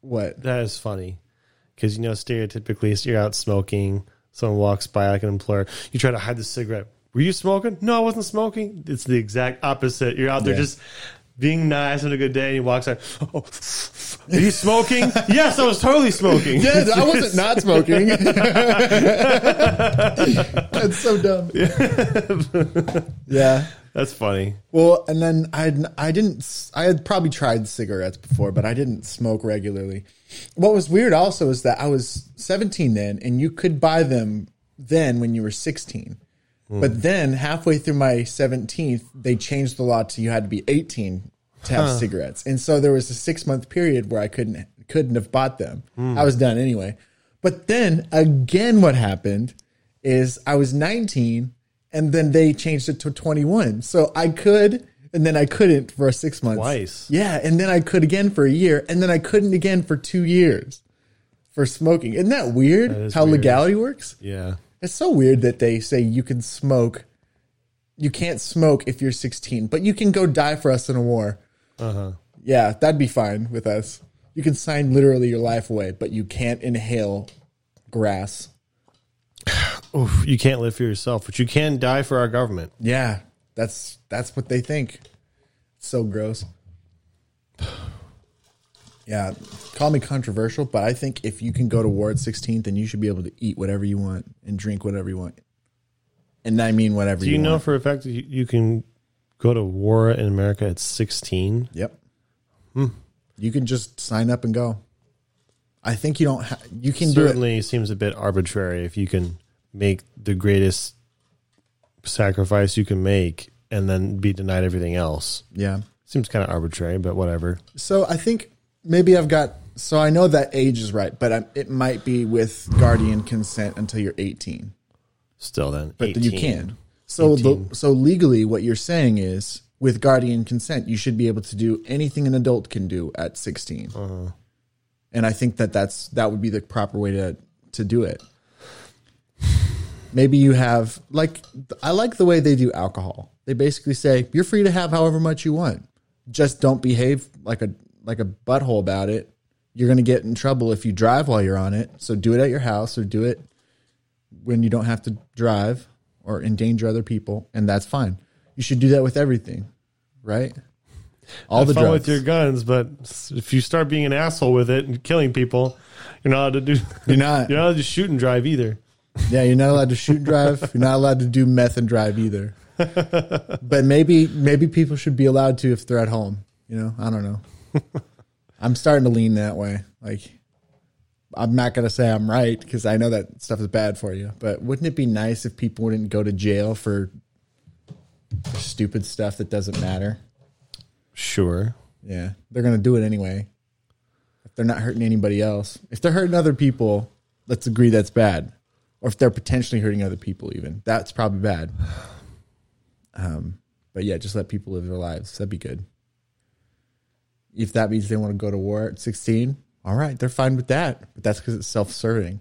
what? that is funny because you know stereotypically you're out smoking. Someone walks by like an employer. You try to hide the cigarette. Were you smoking? No, I wasn't smoking. It's the exact opposite. You're out there Yeah. just being nice, having a good day, and he walks out. Oh, are you smoking? yes, I was totally smoking. Yeah, I wasn't not smoking. That's so dumb. Yeah. That's funny. Well, and then I I didn't I had probably tried cigarettes before, but I didn't smoke regularly. What was weird also is that I was 17 then, and you could buy them then when you were 16. Mm. But then halfway through my 17th, they changed the law to you had to be 18 to have cigarettes, and so there was a six month period where I couldn't couldn't have bought them. Mm. I was done anyway. But then again, what happened is I was 19 and then they changed it to 21. So I could, and then I couldn't for six months. Twice. Yeah. And then I could again for a year, and then I couldn't again for two years for smoking. Isn't that weird is how weird. legality works? Yeah. It's so weird that they say you can smoke. You can't smoke if you're 16, but you can go die for us in a war. Uh huh. Yeah, that'd be fine with us. You can sign literally your life away, but you can't inhale grass. Oof, you can't live for yourself, but you can die for our government. Yeah, that's that's what they think. So gross. Yeah, call me controversial, but I think if you can go to war at 16, then you should be able to eat whatever you want and drink whatever you want. And I mean whatever you want. Do you know want. for a fact that you, you can go to war in America at 16? Yep. Hmm. You can just sign up and go. I think you don't. Ha- you can do it. Certainly seems a bit arbitrary if you can make the greatest sacrifice you can make and then be denied everything else. Yeah. Seems kind of arbitrary, but whatever. So I think maybe I've got. So I know that age is right, but I, it might be with guardian consent until you're 18. Still, then, But 18. you can. So the, so legally, what you're saying is, with guardian consent, you should be able to do anything an adult can do at 16. Uh-huh. And I think that that's that would be the proper way to to do it. Maybe you have like I like the way they do alcohol. They basically say you're free to have however much you want. Just don't behave like a like a butthole about it. You're going to get in trouble if you drive while you're on it. So do it at your house or do it when you don't have to drive or endanger other people, and that's fine. You should do that with everything, right? All the fun drugs. with your guns, but if you start being an asshole with it and killing people, you're not allowed to do. You're not. You're not allowed to shoot and drive either. Yeah, you're not allowed to shoot and drive. You're not allowed to do meth and drive either. But maybe maybe people should be allowed to if they're at home. You know, I don't know. I'm starting to lean that way. Like, I'm not gonna say I'm right because I know that stuff is bad for you. But wouldn't it be nice if people wouldn't go to jail for stupid stuff that doesn't matter? Sure. Yeah, they're gonna do it anyway. If they're not hurting anybody else, if they're hurting other people, let's agree that's bad. Or if they're potentially hurting other people, even that's probably bad. Um, but yeah, just let people live their lives. That'd be good. If that means they want to go to war at sixteen, all right, they're fine with that. But that's because it's self-serving.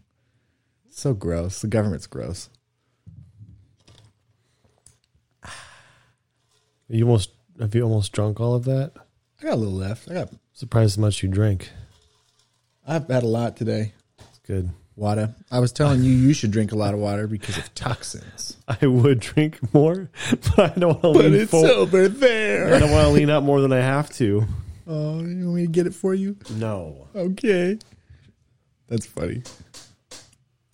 So gross. The government's gross. You almost have you almost drunk all of that? I got a little left. I got. Surprised how much you drink. I've had a lot today. It's good. Water. I was telling you you should drink a lot of water because of toxins. I would drink more, but I don't want to lean forward. over there. I don't want to lean out more than I have to. Oh, you want me to get it for you? No. Okay. That's funny.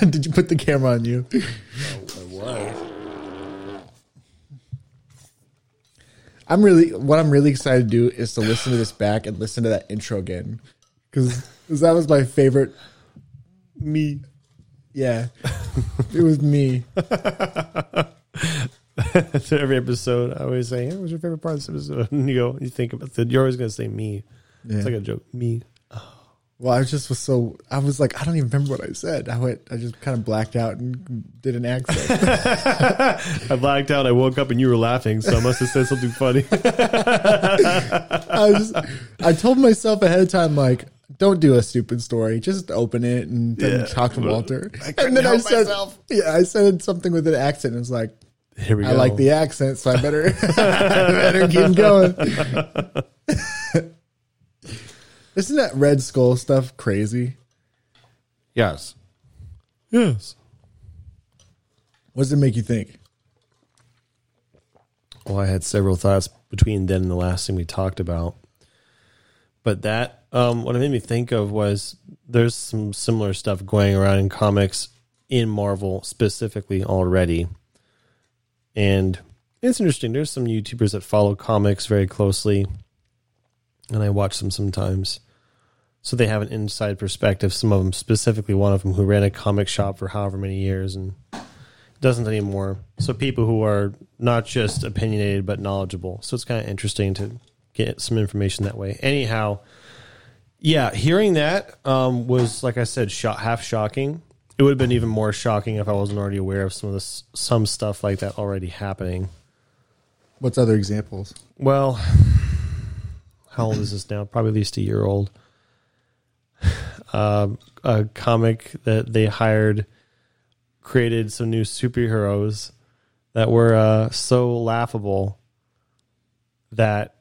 Did you put the camera on you? No, I was. I'm really what I'm really excited to do is to listen to this back and listen to that intro again because that was my favorite. Me. Yeah, it was me. So every episode, I always say, hey, "What's your favorite part of this episode?" And you go, you think about it. You're always going to say me. Yeah. It's like a joke. Me. Well, I just was so I was like I don't even remember what I said. I went I just kind of blacked out and did an accent. I blacked out. I woke up and you were laughing, so I must have said something funny. I was I told myself ahead of time like don't do a stupid story. Just open it and then Yeah. talk to Walter. and then I said, myself. "Yeah, I said something with an accent." It was like, Here we go. "I like the accent, so I better, I better keep going." Isn't that Red Skull stuff crazy? yes. Yes. What does it make you think? Well, I had several thoughts between then and the last thing we talked about. But that, um, what it made me think of was there's some similar stuff going around in comics in Marvel specifically already. And it's interesting. There's some YouTubers that follow comics very closely, and I watch them sometimes. So they have an inside perspective. Some of them, specifically one of them, who ran a comic shop for however many years and doesn't anymore. So people who are not just opinionated but knowledgeable. So it's kind of interesting to get some information that way. Anyhow, yeah, hearing that um, was like I said, shot half shocking. It would have been even more shocking if I wasn't already aware of some of this, some stuff like that already happening. What's other examples? Well, how old is this now? Probably at least a year old. Um, a comic that they hired created some new superheroes that were uh, so laughable that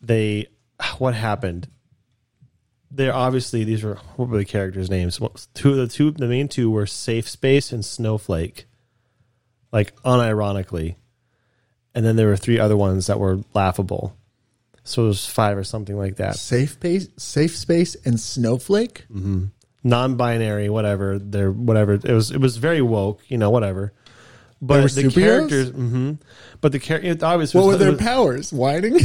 they what happened they're obviously these were what were the characters names. Two of the two the main two were safe space and snowflake like unironically. And then there were three other ones that were laughable. So there's five or something like that. Safe space, safe space, and snowflake. Mm-hmm. non-binary whatever they're whatever. It was it was very woke you know whatever but the superheroes? characters hmm but the character obviously What were their was, powers? Whining.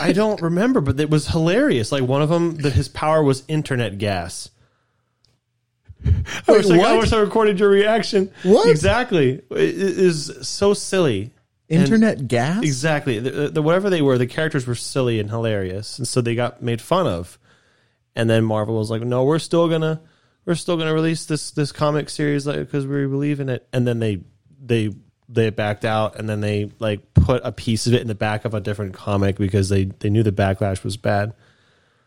I don't remember, but it was hilarious. Like one of them, that his power was internet gas. I wish, I, I what? wish I recorded your reaction. What? exactly? It is so silly. And- Internet gas. exactly. The, the, whatever they were, the characters were silly and hilarious, and so they got made fun of. And then Marvel was like, "No, we're still gonna, we're still gonna release this this comic series because we believe in it." And then they they they backed out, and then they like put a piece of it in the back of a different comic because they they knew the backlash was bad.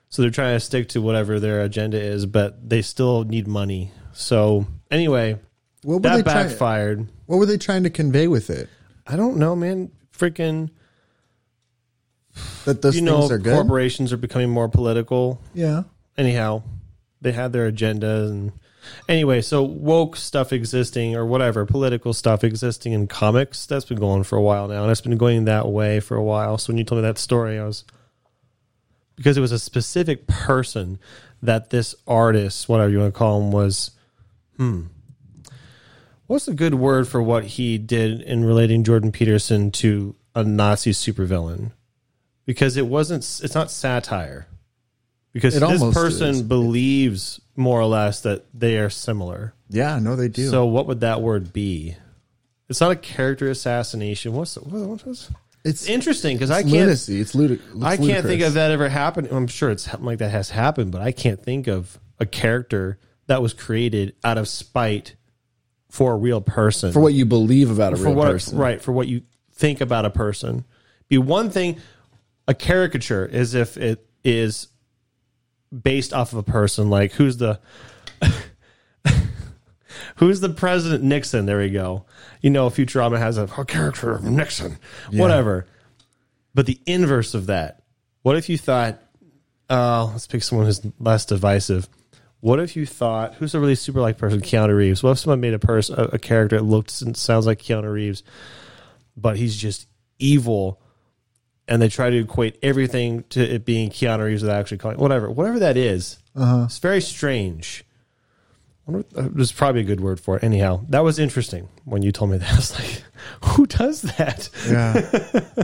So they're trying to stick to whatever their agenda is, but they still need money. So anyway, What were that they backfired. What were they trying to convey with it? I don't know, man. Freaking That those you things know, are good. corporations are becoming more political. yeah. Anyhow, they had their agenda and anyway, so woke stuff existing or whatever, political stuff existing in comics, that's been going for a while now. And it's been going that way for a while. So when you told me that story, I was because it was a specific person that this artist, whatever you want to call him, was hmm. What's a good word for what he did in relating Jordan Peterson to a Nazi supervillain? Because it wasn't it's not satire. Because It this person is. believes more or less that they are similar. Yeah. No, they do. So what would that word be? It's not a character assassination. What's the, what, this? it's It's interesting because I can't lunacy. It's, ludic- it's I can't think of that ever happening. I'm sure it's something like that has happened, but I can't think of a character that was created out of spite for a real person. for what you believe about a for real what person. right for what you think about a person. Be one thing. A caricature is if it is based off of a person. Like who's the Who's the president? Nixon. There we go. You know, Futurama has a, character of Nixon, whatever. But the inverse of that. What if you thought, uh, let's pick someone who's less divisive. What if you thought, who's a really super like person? Keanu Reeves. What if someone made a person, a, a character that looks and sounds like Keanu Reeves, but he's just evil, and they try to equate everything to it being Keanu Reeves without actually calling whatever, whatever that is. It's very strange. I wonder- uh, There's probably a good word for it. Anyhow, that was interesting when you told me that. I was like, who does that? Yeah.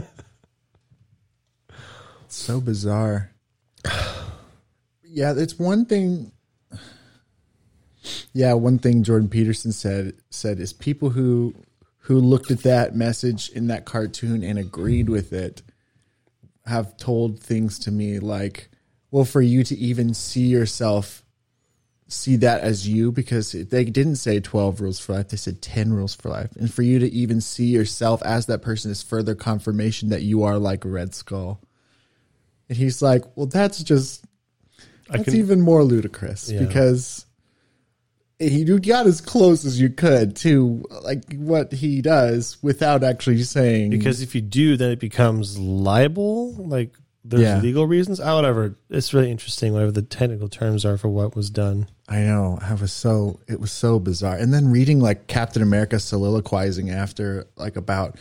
so bizarre. Yeah, it's one thing. Yeah, one thing Jordan Peterson said said is people who who looked at that message in that cartoon and agreed with it have told things to me like, well, for you to even see yourself see that as you because they didn't say 12 rules for life. They said 10 rules for life. And for you to even see yourself as that person is further confirmation that you are like a red skull. And he's like well that's just that's can- even more ludicrous Yeah. because you got as close as you could to like what he does without actually saying Because if you do, then it becomes libel. Like there's Yeah. legal reasons. Ah, whatever. It's really interesting. Whatever the technical terms are for what was done. I know. I was so it was so bizarre. And then reading like Captain America soliloquizing after like about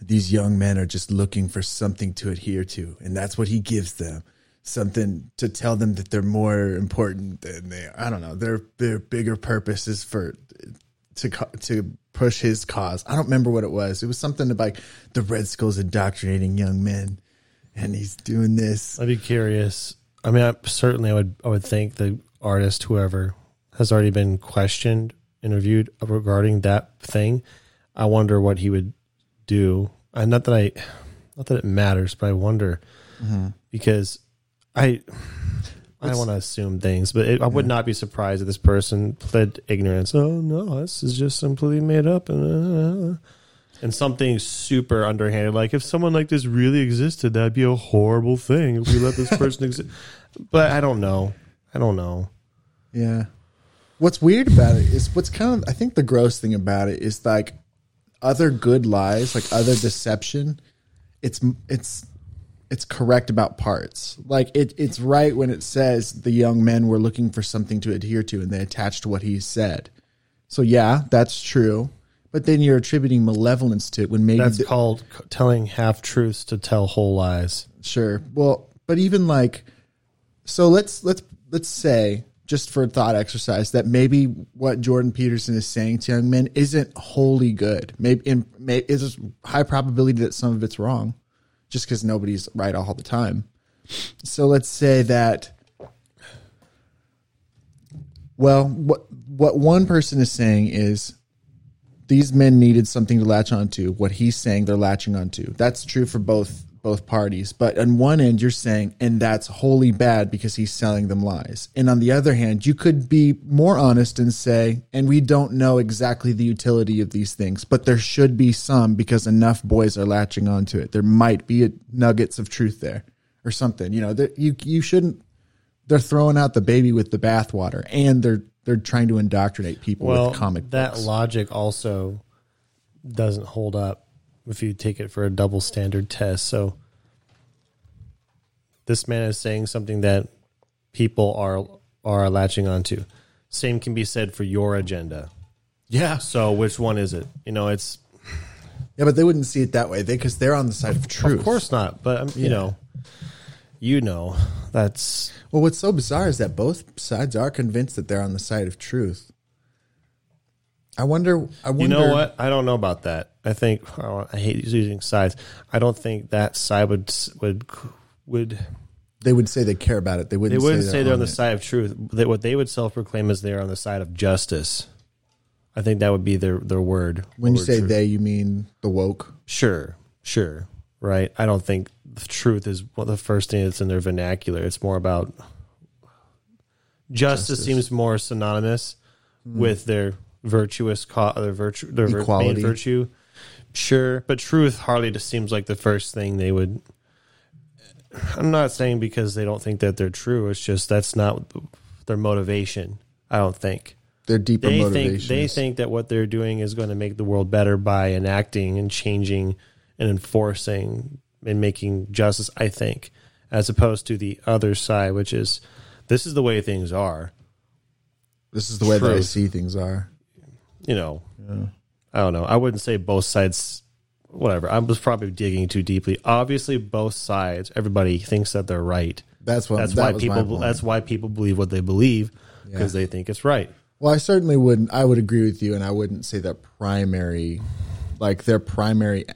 these young men are just looking for something to adhere to, and that's what he gives them. Something to tell them that they're more important than they are. I don't know. Their their bigger purpose is for to to push his cause. I don't remember what it was. It was something about like the Red Skulls indoctrinating young men, and he's doing this. I'd be curious. I mean, I, certainly, I would. I would think the artist, whoever, has already been questioned, interviewed regarding that thing. I wonder what he would do. And not that I, not that it matters, but I wonder mm-hmm. because I. I don't want to assume things, but it, I would not be surprised if this person pled ignorance. Oh no, this is just completely made up, and uh, and something super underhanded. Like if someone like this really existed, that'd be a horrible thing if we let this person exist. But I don't know. I don't know. Yeah. What's weird about it is what's kind of I think the gross thing about it is like other good lies, like other deception, it's it's it's correct about parts. Like it it's right when it says the young men were looking for something to adhere to and they attached to what he said. So yeah, that's true. But then you're attributing malevolence to it when maybe That's the- called telling half truths to tell whole lies. Sure. Well, but even like, so let's let's let's say just for a thought exercise that maybe what Jordan Peterson is saying to young men isn't wholly good. Maybe in may, is high probability that some of it's wrong, just because nobody's right all the time. So let's say that. Well, what what one person is saying is these men needed something to latch onto. What he's saying they're latching onto. That's true for both both parties. But on one end, you're saying, and that's wholly bad because he's selling them lies. And on the other hand, you could be more honest and say, and we don't know exactly the utility of these things, but there should be some because enough boys are latching onto it. There might be nuggets of truth there or something. You know, that you you shouldn't. They're throwing out the baby with the bathwater, and they're they're trying to indoctrinate people Well, with comic that books. logic also doesn't hold up if you take it for a double standard test. So this man is saying something that people are are latching onto. Same can be said for your agenda. yeah, So which one is it? You know, it's Yeah, but they wouldn't see it that way. They because they're on the side of truth. of course not, but um, you know, you know, that's Well, what's so bizarre is that both sides are convinced that they're on the side of truth. I wonder. I wonder. You know what? I don't know about that. I think oh, I hate using sides. I don't think that side would would would They would say they care about it. They wouldn't. They wouldn't say they're on the it. side of truth. That what they would self proclaim is they're on the side of justice. I think that would be their their word. When you say truth. they, you mean the woke. sure, sure, right? I don't think the truth is what the first thing that's in their vernacular. It's more about justice. Seems more synonymous hmm. with their virtuous co- their virtue their vir- main virtue. Sure, but truth hardly just seems like the first thing they would. I'm not saying because they don't think that they're true. It's just that's not their motivation. I don't think. their deeper they think they think that what they're doing is going to make the world better by enacting and changing and enforcing and making justice. I think, as opposed to the other side, which is this is the way things are. this is the way that I see things are. You know, I don't know. I wouldn't say both sides. Whatever. I was probably digging too deeply. Obviously, both sides. Everybody thinks that they're right. That's what. That's that why people. That's why people believe what they believe because they think it's right. Well, I certainly wouldn't. I would agree with you, and I wouldn't say that primary, like their primary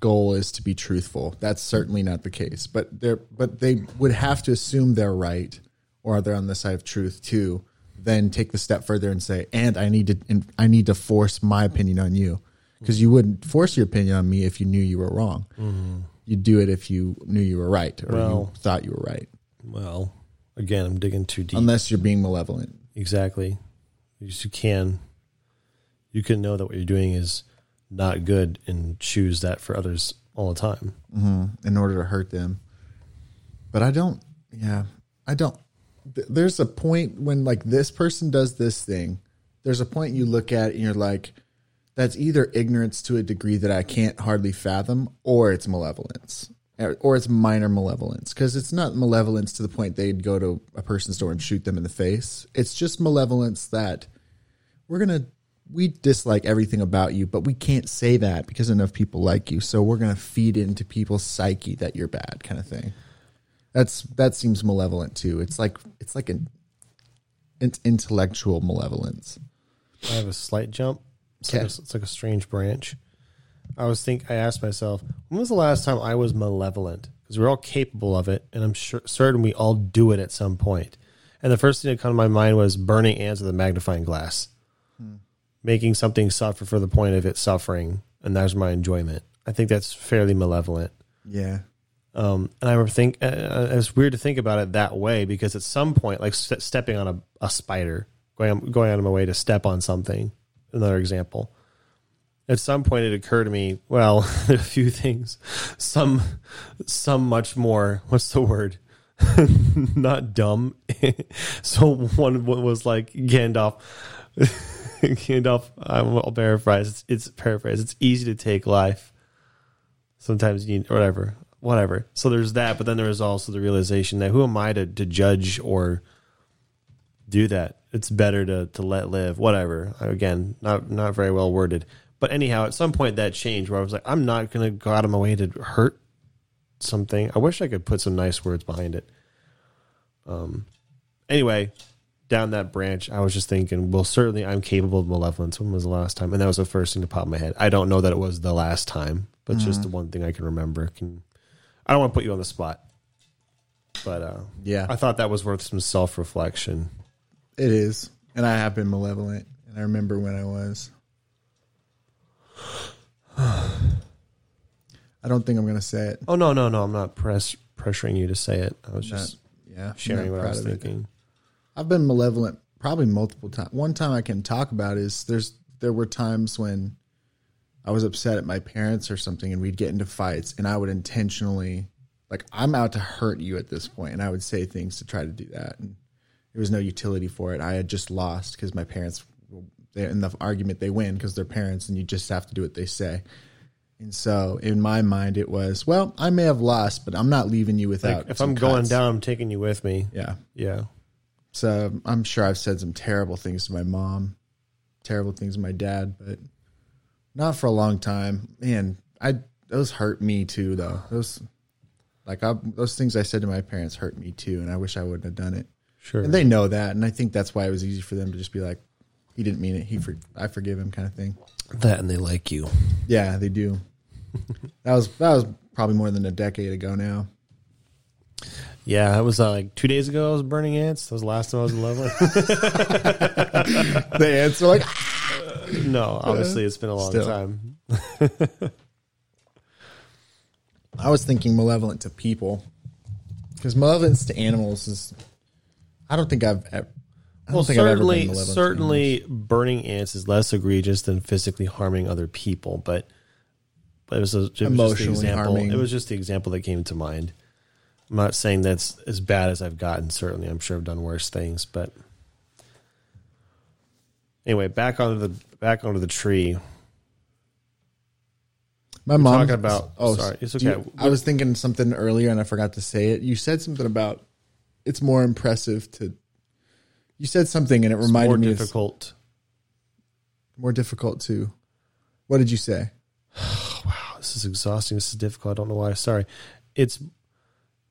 goal is to be truthful. That's certainly not the case. But they're but they would have to assume they're right, or they're on the side of truth too. Then take the step further and say, and I need to, and I need to force my opinion on you, because you wouldn't force your opinion on me if you knew you were wrong. Mm-hmm. You'd do it if you knew you were right, or Well- you thought you were right, Well, again, I'm digging too deep. unless you're being malevolent. Exactly. You can you can know that what you're doing is not good and choose that for others all the time. Mm-hmm. in order to hurt them. But I don't, yeah, I don't. Th- There's a point when, like, this person does this thing. There's a point you look at and you're like, that's either ignorance to a degree that I can't hardly fathom, or it's malevolence, or or it's minor malevolence. Because it's not malevolence to the point they'd go to a person's door and shoot them in the face. It's just malevolence that we're gonna we dislike everything about you, but we can't say that because enough people like you. So we're gonna feed into people's psyche that you're bad, kind of thing. That's that seems malevolent too. It's like it's like an it's intellectual malevolence. I have a slight jump. It's, like a, it's like a strange branch. I was think I asked myself, when was the last time I was malevolent? Because we're all capable of it, and I'm sure certain we all do it at some point. And the first thing that came to my mind was burning ants with a magnifying glass, hmm. making something suffer for the point of it suffering, and that's my enjoyment. I think that's fairly malevolent. Yeah. Um, and I remember think uh, uh, it's weird to think about it that way because at some point, like st- stepping on a, a spider, going going out of my way to step on something. Another example. At some point, it occurred to me. Well, a few things. Some, some much more. What's the word? Not dumb. so one was like Gandalf. Gandalf. I'll paraphrase. It's, it's paraphrase. It's easy to take life sometimes you need whatever whatever. So there's that but then there is also the realization that who am i to, to judge or do that? It's better to, to let live whatever. Again not not very well worded. But anyhow at some point that changed where i was like i'm not going to go out of my way to hurt something. I wish i could put some nice words behind it. Um anyway down that branch i was just thinking well certainly i'm capable of malevolence. When was the last time? And that was the first thing to pop in my head. I don't know that it was the last time but just the one thing i can remember. Can i don't want to put you on the spot but uh Yeah. i thought that was worth some self-reflection It is. And I have been malevolent. And I remember when I was. I don't think I'm gonna say it. oh no no no i'm not press pressuring you to say it i was just yeah. Sharing what i was of it. thinking I've been malevolent probably multiple times. One time I can talk about is there's there were times when I was upset at my parents or something and we'd get into fights and I would intentionally like I'm out to hurt you at this point and I would say things to try to do that and there was no utility for it. I had just lost because my parents in the argument they win because they're parents and you just have to do what they say. And so in my mind it was, well, I may have lost, but I'm not leaving you without like if i'm going down i'm taking you with me Yeah. yeah So I'm sure I've said some terrible things to my mom, terrible things to my dad, but not for a long time. Man, I those hurt me too, though. Those like I, those things I said to my parents hurt me too, and I wish I wouldn't have done it. sure And they know that, and I think that's why it was easy for them to just be like, "He didn't mean it. He for, I forgive him," kind of thing. that and they like you Yeah, they do. that was that was probably more than a decade ago now. yeah it was uh, like two days ago i was burning ants that was the last time i was in love with. The ants are like, no obviously it's been a long Still. time I was thinking malevolent to people because malevolence to animals is. I don't think I've. ever I don't well, think I've ever been certainly, to certainly, burning ants is less egregious than physically harming other people. But, but it was, a, it was just the Emotionally example. harming. It was just the example that came to mind. I'm not saying that's as bad as I've gotten. Certainly, I'm sure I've done worse things. But Anyway, back onto the back onto the tree. My mom talking about- Oh, sorry, it's do you- okay. I was thinking something earlier and I forgot to say it. You said something about it's more impressive to. You said something and it More reminded me of difficult. more difficult to. What did you say? Wow, this is exhausting. This is difficult. I don't know why. Sorry. It's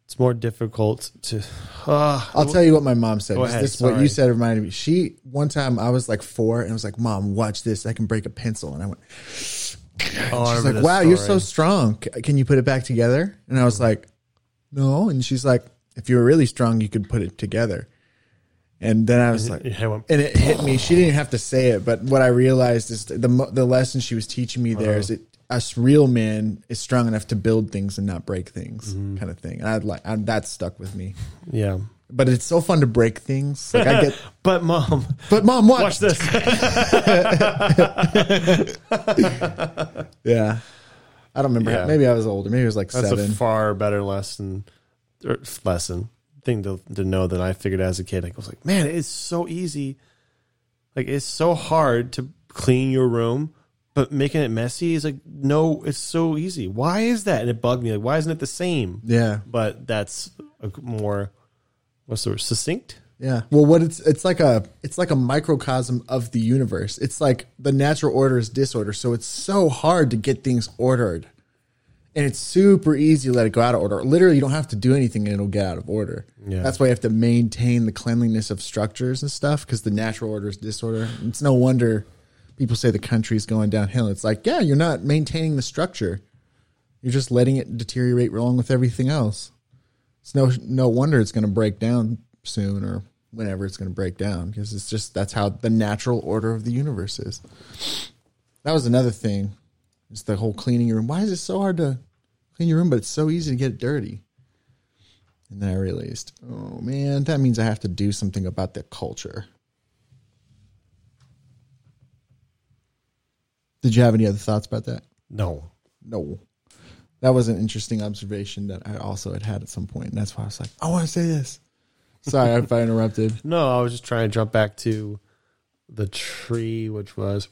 it's more difficult to. Uh, I'll tell you what my mom said. Go ahead, This what you said reminded me. She one time I was like four and I was like, "Mom, watch this. I can break a pencil." And I went, oh, I "She's remember like, wow, you're so strong. Can you put it back together?" And I was like, "No." And she's like, "If you were really strong, you could put it together." And then I was like, and it hit me. She didn't have to say it, but what I realized is the the lesson she was teaching me there is it us real men is strong enough to build things and not break things, mm-hmm. kind of thing. And I'd like that stuck with me. Yeah. But it's so fun to break things. Like I get, But mom, but mom, what? watch this. Yeah, I don't remember. Yeah. Maybe I was older. Maybe it was like That's seven. a far better lesson or lesson thing to, to know than I figured as a kid. I was like, man, it's so easy. Like it's so hard to clean your room, but making it messy is like no, it's so easy. Why is that? And it bugged me. Like, why isn't it the same? yeah, But that's a more what's the word? Succinct. yeah. Well, what it's it's like a it's like a microcosm of the universe. It's like the natural order is disorder, so it's so hard to get things ordered, and it's super easy to let it go out of order. Literally, you don't have to do anything, and it'll get out of order. Yeah. That's why you have to maintain the cleanliness of structures and stuff because the natural order is disorder. It's no wonder people say the country's going downhill. It's like, yeah, you're not maintaining the structure. You're just letting it deteriorate along with everything else. It's no no wonder it's going to break down soon or whenever it's going to break down because it's just that's how the natural order of the universe is. That was another thing. It's the whole cleaning your room. Why is it so hard to clean your room, but it's so easy to get dirty? And then I realized, oh man, that means I have to do something about the culture. Did you have any other thoughts about that? No. No. That was an interesting observation that I also had had at some point, and that's why I was like, I want to say this. Sorry if I interrupted. No, I was just trying to jump back to the tree, which was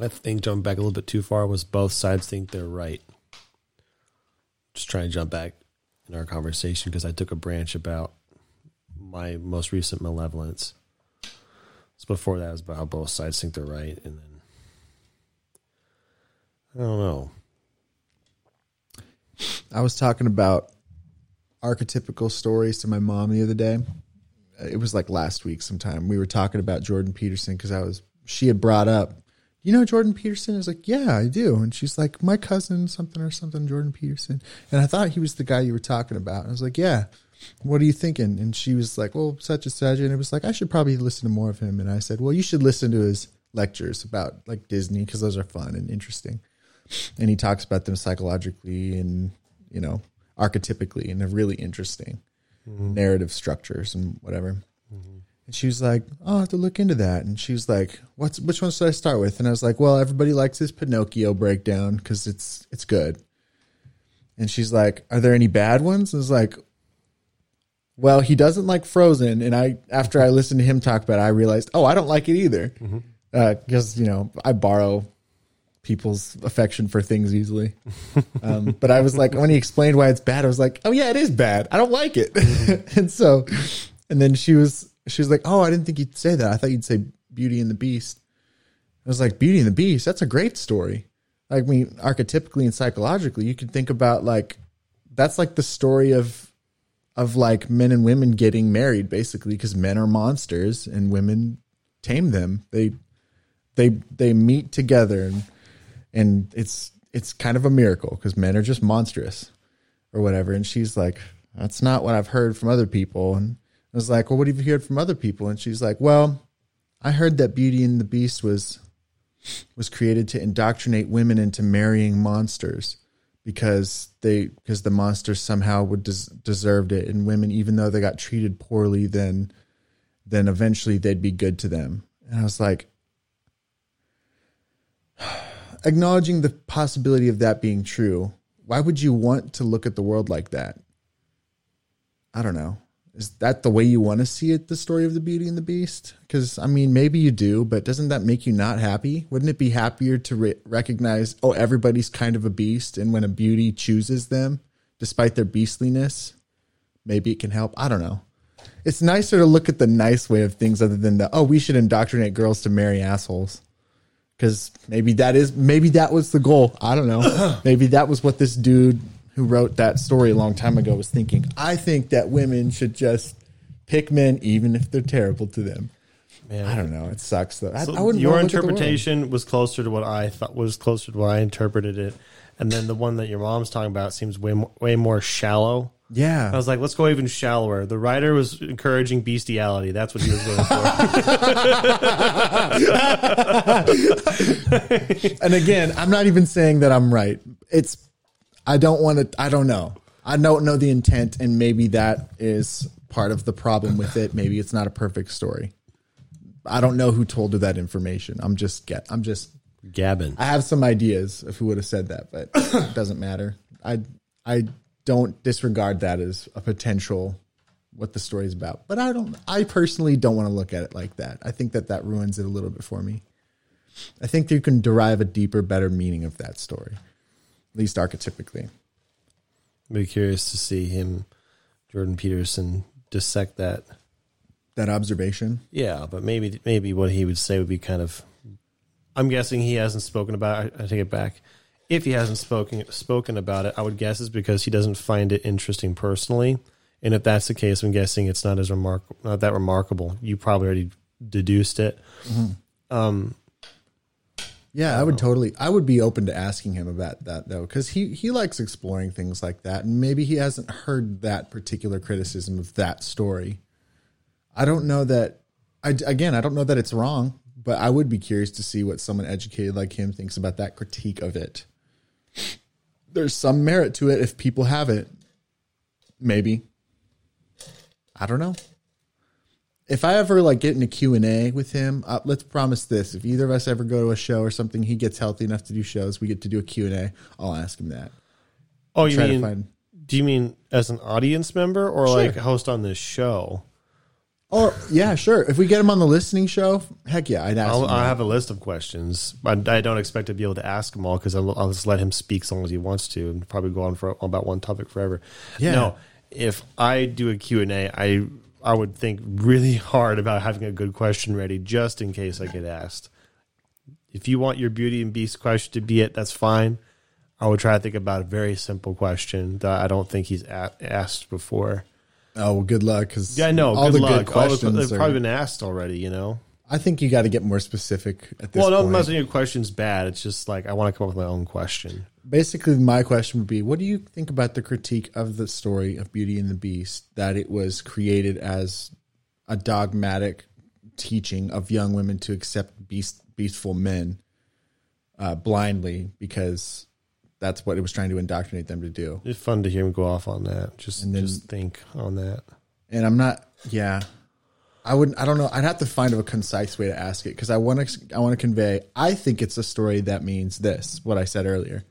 I think jumping back a little bit too far was both sides think they're right. Just trying to jump back in our conversation because I took a branch about my most recent malevolence. So before that was about how both sides think they're right, and then I don't know. I was talking about archetypical stories to my mom the other day. It was like last week sometime. We were talking about Jordan Peterson because I was she had brought up, you know Jordan Peterson? I was like, yeah, I do. And she's like, my cousin, something or something, Jordan Peterson. And I thought he was the guy you were talking about. And I was like, yeah. What are you thinking? And she was like, well, such and such. And it was like, I should probably listen to more of him. And I said, well, you should listen to his lectures about like Disney because those are fun and interesting and he talks about them psychologically and you know archetypically and they're really interesting mm-hmm. narrative structures and whatever. Mm-hmm. And she was like oh i have to look into that. And she was like what's which one should i start with? And i was like well everybody likes this pinocchio breakdown because it's it's good. And she's like are there any bad ones? And i was like well he doesn't like frozen. And i after i listened to him talk about it i realized oh i don't like it either. Mm-hmm. Uh, because you know i borrow people's affection for things easily. Um, but I was like, when he explained why it's bad, I was like, oh yeah, it is bad. I don't like it. and so, and then she was, she was like, oh, I didn't think you'd say that. I thought you'd say Beauty and the Beast. I was like, Beauty and the Beast. That's a great story. Like, I mean, archetypically and psychologically, you can think about like, that's like the story of, of like men and women getting married, basically, because men are monsters and women tame them. They, they, they meet together and and it's it's kind of a miracle because men are just monstrous or whatever. And she's like that's not what i've heard from other people. And i was like well what have you heard from other people? And she's like well i heard that beauty and the beast was was created to indoctrinate women into marrying monsters because they because the monsters somehow would des- deserved it. And women even though they got treated poorly then then eventually they'd be good to them. And i was like acknowledging the possibility of that being true, why would you want to look at the world like that? I don't know. Is that the way you want to see it, the story of the Beauty and the Beast? Because, I mean, maybe you do, but doesn't that make you not happy? Wouldn't it be happier to re- recognize, oh, everybody's kind of a beast, and when a beauty chooses them, despite their beastliness, maybe it can help? I don't know. It's nicer to look at the nice way of things other than the, oh, we should indoctrinate girls to marry assholes. Because maybe that is, maybe that was the goal. I don't know. maybe that was what this dude who wrote that story a long time ago was thinking. I think that women should just pick men even if they're terrible to them. Man. I don't know. It sucks though. So I wouldn't your wanna look at the world. interpretation was closer to what I thought was closer to what I interpreted it, and then the one that your mom's talking about seems way more, way more shallow. Yeah. I was like, let's go even shallower. The writer was encouraging bestiality. That's what he was going for. and again, I'm not even saying that I'm right. It's I don't want to. I don't know. I don't know the intent, and maybe that is part of the problem with it. Maybe it's not a perfect story. I don't know who told her that information. I'm just get. I'm just. Gabbin. I have some ideas of who would have said that, but it doesn't matter. I I don't disregard that as a potential what the story's about. But I don't. I personally don't want to look at it like that. I think that that ruins it a little bit for me. I think you can derive a deeper, better meaning of that story, at least archetypically. I'd Be curious to see him, Jordan Peterson, dissect that. That observation. Yeah, but maybe maybe what he would say would be kind of. I'm guessing he hasn't spoken about. It. I, I take it back. If he hasn't spoken spoken about it, I would guess is because he doesn't find it interesting personally. And if that's the case, I'm guessing it's not as remarkable, not that remarkable. You probably already deduced it. Um, Yeah, I would totally. I would be open to asking him about that though, because he he likes exploring things like that, and maybe he hasn't heard that particular criticism of that story. I don't know that. I again, I don't know that it's wrong, but I would be curious to see what someone educated like him thinks about that critique of it. There's some merit to it if people have it. Maybe. I don't know if I ever like get in a Q and A with him, uh, let's promise this: if either of us ever go to a show or something, he gets healthy enough to do shows, we get to do a Q and A. I'll ask him that. oh, you Try mean? find. Do you mean as an audience member or Sure. like host on this show? Or yeah, sure. If we get him on the listening show, heck yeah, I'd ask I'll, him. I have a list of questions. I, I don't expect to be able to ask them all because I'll, I'll just let him speak as long as he wants to, and probably go on for about one topic forever. Yeah. No, if I do a Q and A, I I would think really hard about having a good question ready just in case I get asked. If you want your Beauty and Beast question to be it, that's fine. I would try to think about a very simple question that I don't think he's asked before. Oh well, good luck because Yeah, I know. all good the luck. good questions. they've are- probably been asked already. You know. I think you got to get more specific at this Well, no, point. Not your question's bad. It's just like I want to come up with my own question. Basically, my question would be: What do you think about the critique of the story of Beauty and the Beast that it was created as a dogmatic teaching of young women to accept beast, beastful men uh, blindly because that's what it was trying to indoctrinate them to do? It's fun to hear him go off on that. Just And then- just think on that. And I'm not, yeah. I wouldn't. I don't know. I'd have to find a concise way to ask it because I want to. I want to convey. I think it's a story that means this. What I said earlier.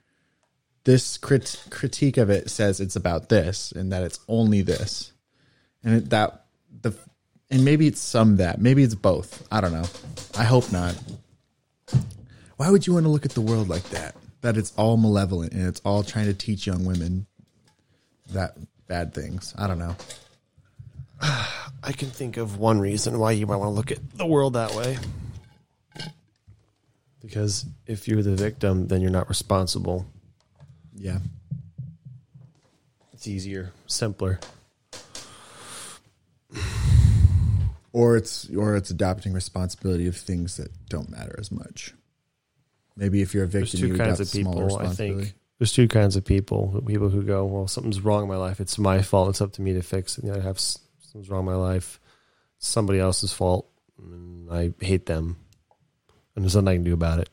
This crit, critique of it says it's about this and that it's only this, and it, that the and maybe it's some that maybe it's both. I don't know. I hope not. Why would you want to look at the world like that? That it's all malevolent and it's all trying to teach young women that bad things. I don't know. I can think of one reason why you might want to look at the world that way. Because if you're the victim, then you're not responsible. Yeah. It's easier, simpler. or it's or it's adopting responsibility of things that don't matter as much. Maybe if you're a There's victim, two you kinds of people. I think there's two kinds of people. People who go, "Well, something's wrong in my life. It's my fault. It's up to me to fix it. You know, I have something's wrong in my life. It's somebody else's fault. And I hate them, and there's nothing I can do about it."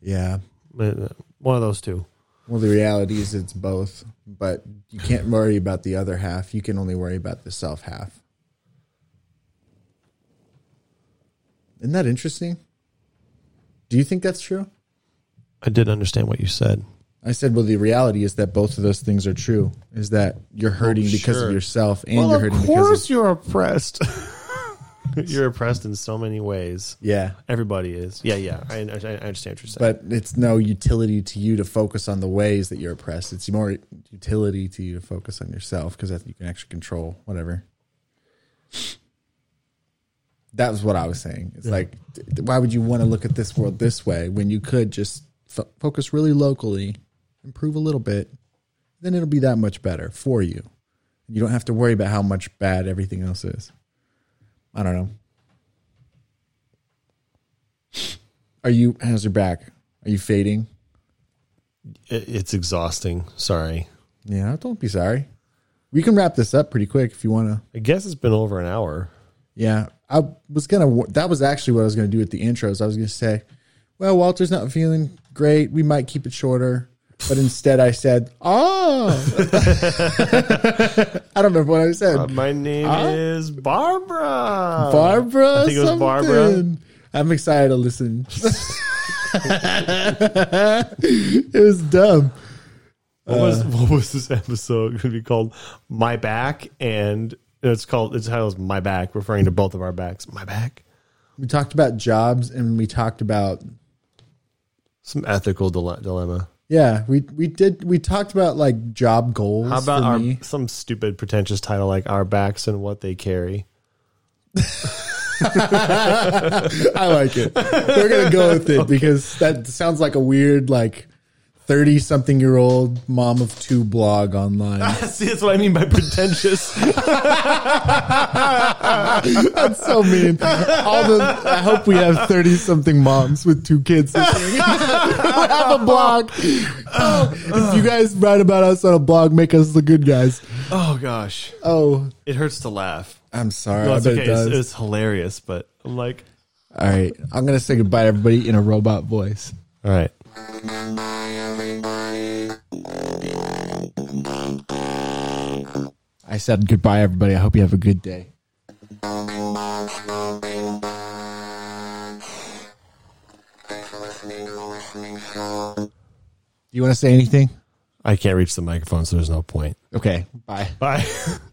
Yeah. Uh, One of those two. Well, the reality is it's both, but you can't worry about the other half. You can only worry about the self half. Isn't that interesting? Do you think that's true? I did understand what you said. I said, well, the reality is that both of those things are true. Is that you're hurting oh, because sure. of yourself, and Well, you're of hurting course because of course you're oppressed. you're oppressed in so many ways. yeah. Everybody is. Yeah, yeah. I, I, I understand what you're saying. But it's no utility to you to focus on the ways that you're oppressed. It's more utility to you to focus on yourself because you can actually control whatever. That was what I was saying. It's like, d- d- why would you want to look at this world this way when you could just fo- focus really locally, improve a little bit, then it'll be that much better for you. You don't have to worry about how much bad everything else is. I don't know. Are you? How's your back? Are you fading? It's exhausting. Sorry. Yeah, don't be sorry. We can wrap this up pretty quick if you want to. I guess it's been over an hour. Yeah, I was gonna. That was actually what I was gonna do at the intros. I was gonna say, "Well, Walter's not feeling great. We might keep it shorter." But instead, I said, "Oh." I don't remember what I said. Uh, my name is Barbara. Barbara. I think it was Barbara. I'm excited to listen. it was dumb. What was what was this episode going to be called? My back, and it's called it's titled My Back, referring to both of our backs. My back. We talked about jobs and we talked about Some ethical dile- dilemma. yeah we we did we talked about like job goals. How about our me. some stupid pretentious title like our backs and what they carry? I like it. We're gonna go with it because that sounds like a weird like thirty something year old mom of two blog online. See, that's what I mean by pretentious. That's so mean. All the I hope we have thirty something moms with two kids listening. have a blog. Oh, if you guys write about us on a blog, make us the good guys. oh gosh, Oh, it hurts to laugh. I'm sorry. No, it's okay. it. It's, it's hilarious, but I'm like, All right, I'm gonna say goodbye to everybody in a robot voice. all right. I said goodbye, everybody. I hope you have a good day. Do You want to say anything? I can't reach the microphone, so there's no point. Okay, bye. Bye.